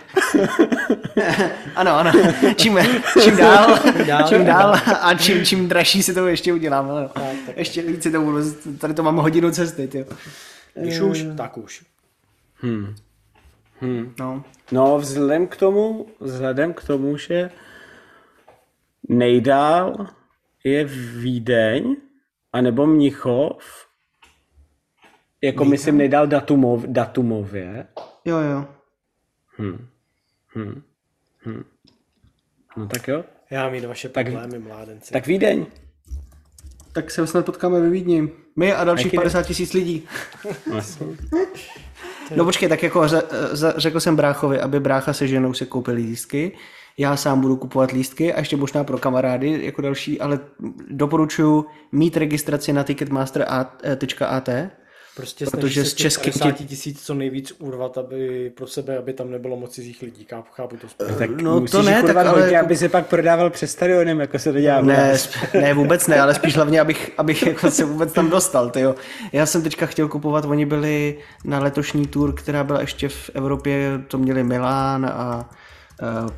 [laughs] ano, ano. Čím, čím dál, dál, čím dál a čím, čím dražší si to ještě udělám. Ale tak, tak. Ještě víc si to budu, tady to mám hodinu cesty. Tyjo. Když už, tak už. Hmm. Hmm. No. no, vzhledem k tomu, vzhledem k tomu, že nejdál je Vídeň, anebo Mnichov, jako Vídeň? myslím nejdál datumov, datumově. Jo, jo. Hmm. Hmm. Hmm. No tak jo. Já mít vaše problémy, tak, mládenci. Tak Vídeň. Tak se snad potkáme ve Vídni. My a dalších 50 tisíc lidí. [laughs] [laughs] no počkej, tak jako řekl jsem bráchovi, aby brácha se ženou se koupil lístky. Já sám budu kupovat lístky a ještě možná pro kamarády jako další, ale doporučuji mít registraci na ticketmaster.at Prostě Protože z českých 50 tisíc co nejvíc urvat, aby pro sebe, aby tam nebylo moc cizích lidí. Chápu, chápu to spolu. Tak no to ne, tak ale... Hodně, aby se pak prodával přes stadionem, jako se to dělá. Ne, ne, vůbec ne, ale spíš hlavně, abych, abych [laughs] jako se vůbec tam dostal. Tyjo. Já jsem teďka chtěl kupovat, oni byli na letošní tour, která byla ještě v Evropě, to měli Milán a, a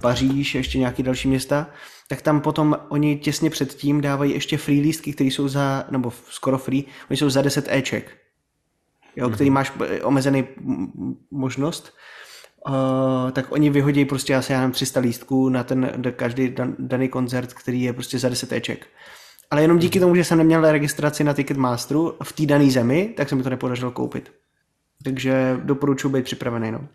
Paříž, ještě nějaký další města tak tam potom oni těsně předtím dávají ještě free lístky, které jsou za, nebo skoro free, oni jsou za 10 Eček jo, mm-hmm. který máš eh, omezený možnost, uh, tak oni vyhodí prostě asi já nevím 300 lístků na ten každý dan, daný koncert, který je prostě za 10 éček. Ale jenom díky tomu, že jsem neměl registraci na Ticketmasteru v té dané zemi, tak se mi to nepodařilo koupit. Takže doporučuji být připravený. No.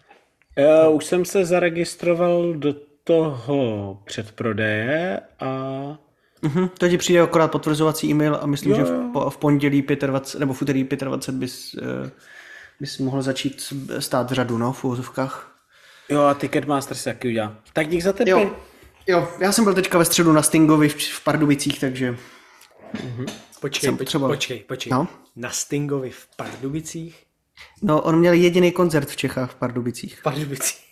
Já už jsem se zaregistroval do toho předprodeje a Mm-hmm, to ti přijde akorát potvrzovací e-mail a myslím, jo, že v, v pondělí 25, nebo v úterý 25 bys, uh, bys mohl začít stát v řadu, no, v úzovkách. Jo, a Ticketmaster se taky udělá. Tak dík za tepy. Jo, jo, já jsem byl teďka ve středu na Stingovi v, v Pardubicích, takže... Mm-hmm. Počkej, počkej, počkej, počkej. No? Na Stingovi v Pardubicích? No, on měl jediný koncert v Čechách v Pardubicích. V Pardubicích.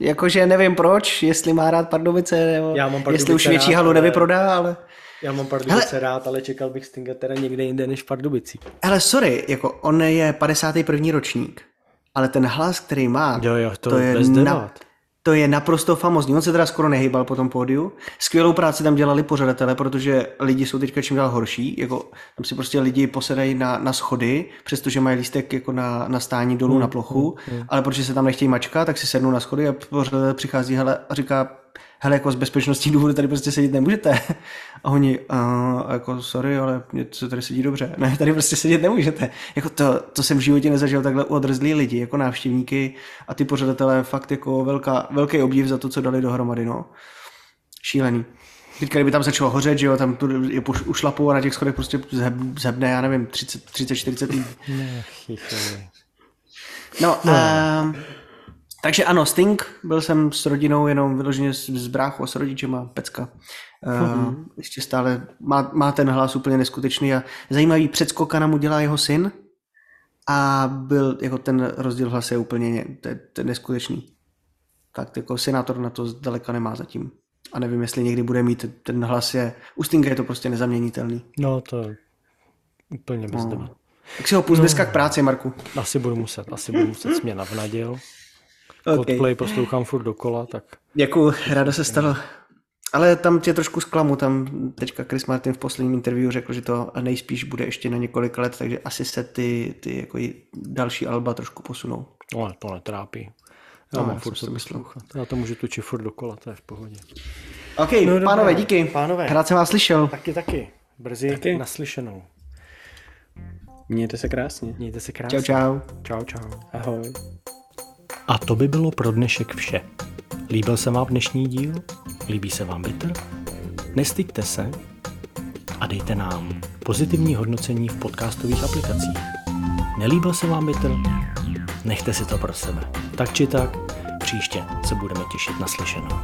Jakože nevím proč, jestli má rád Pardubice, nebo Já mám Pardubice jestli už větší rád, halu ale... nevyprodá, ale... Já mám Pardubice Hele... rád, ale čekal bych Stinga teda někde jinde než v Pardubicích. Ale sorry, jako on je 51. ročník, ale ten hlas, který má, jo, jo, to, to je na, to je naprosto famozní. On se teda skoro nehýbal po tom pódiu. Skvělou práci tam dělali pořadatelé, protože lidi jsou teďka čím dál horší. Jako, tam si prostě lidi posedají na, na schody, přestože mají lístek jako na, na stání dolů mm, na plochu, mm, mm. ale protože se tam nechtějí mačka, tak si sednou na schody a pořadatel přichází hele, a říká, hele, jako z bezpečnostních důvodů tady prostě sedět nemůžete. A oni, a, jako sorry, ale mě se tady sedí dobře. [laughs] Ne, tady prostě sedět nemůžete. Jako to, to jsem v životě nezažil takhle odrzlý lidi, jako návštěvníky a ty pořadatelé fakt jako velká, velký obdiv za to, co dali dohromady, no. Šílený. Teďka, kdyby tam začalo hořet, že jo, tam tu je ušlapou a na těch schodech prostě zhebne, já nevím, 30-40 lidí. No, no. A, takže ano, Sting, byl jsem s rodinou jenom vyloženě s, s bráchou a s rodičema, pecka. Uh, uh, ještě stále má, má ten hlas úplně neskutečný a zajímavý předskokana mu dělá jeho syn a byl jako ten rozdíl v hlase je úplně to, to je neskutečný. Tak jako senátor na to zdaleka nemá zatím. A nevím, jestli někdy bude mít ten hlas je, u Stinga je to prostě nezaměnitelný. No to je úplně bez no. Tak si ho půjď no. k práci, Marku. Asi budu muset, asi budu muset směna v naděl. Okay. Coldplay poslouchám furt dokola, tak... Děkuju, ráda se stalo. Ale tam tě trošku zklamu, tam teďka Chris Martin v posledním interview řekl, že to nejspíš bude ještě na několik let, takže asi se ty, ty jako další alba trošku posunou. No, to netrápí. Já no, mám furt to poslouchat. Já to můžu točit furt dokola, to je v pohodě. OK, no, pánové, díky. Pánové. Rád jsem vás slyšel. Taky, taky. Brzy taky. naslyšenou. Mějte se krásně. Mějte se krásně. Čau, čau. Čau, čau. Ahoj. A to by bylo pro dnešek vše. Líbil se vám dnešní díl? Líbí se vám Bitter? Nestyďte se a dejte nám pozitivní hodnocení v podcastových aplikacích. Nelíbil se vám Bitter? Nechte si to pro sebe. Tak či tak, příště se budeme těšit na slyšenou.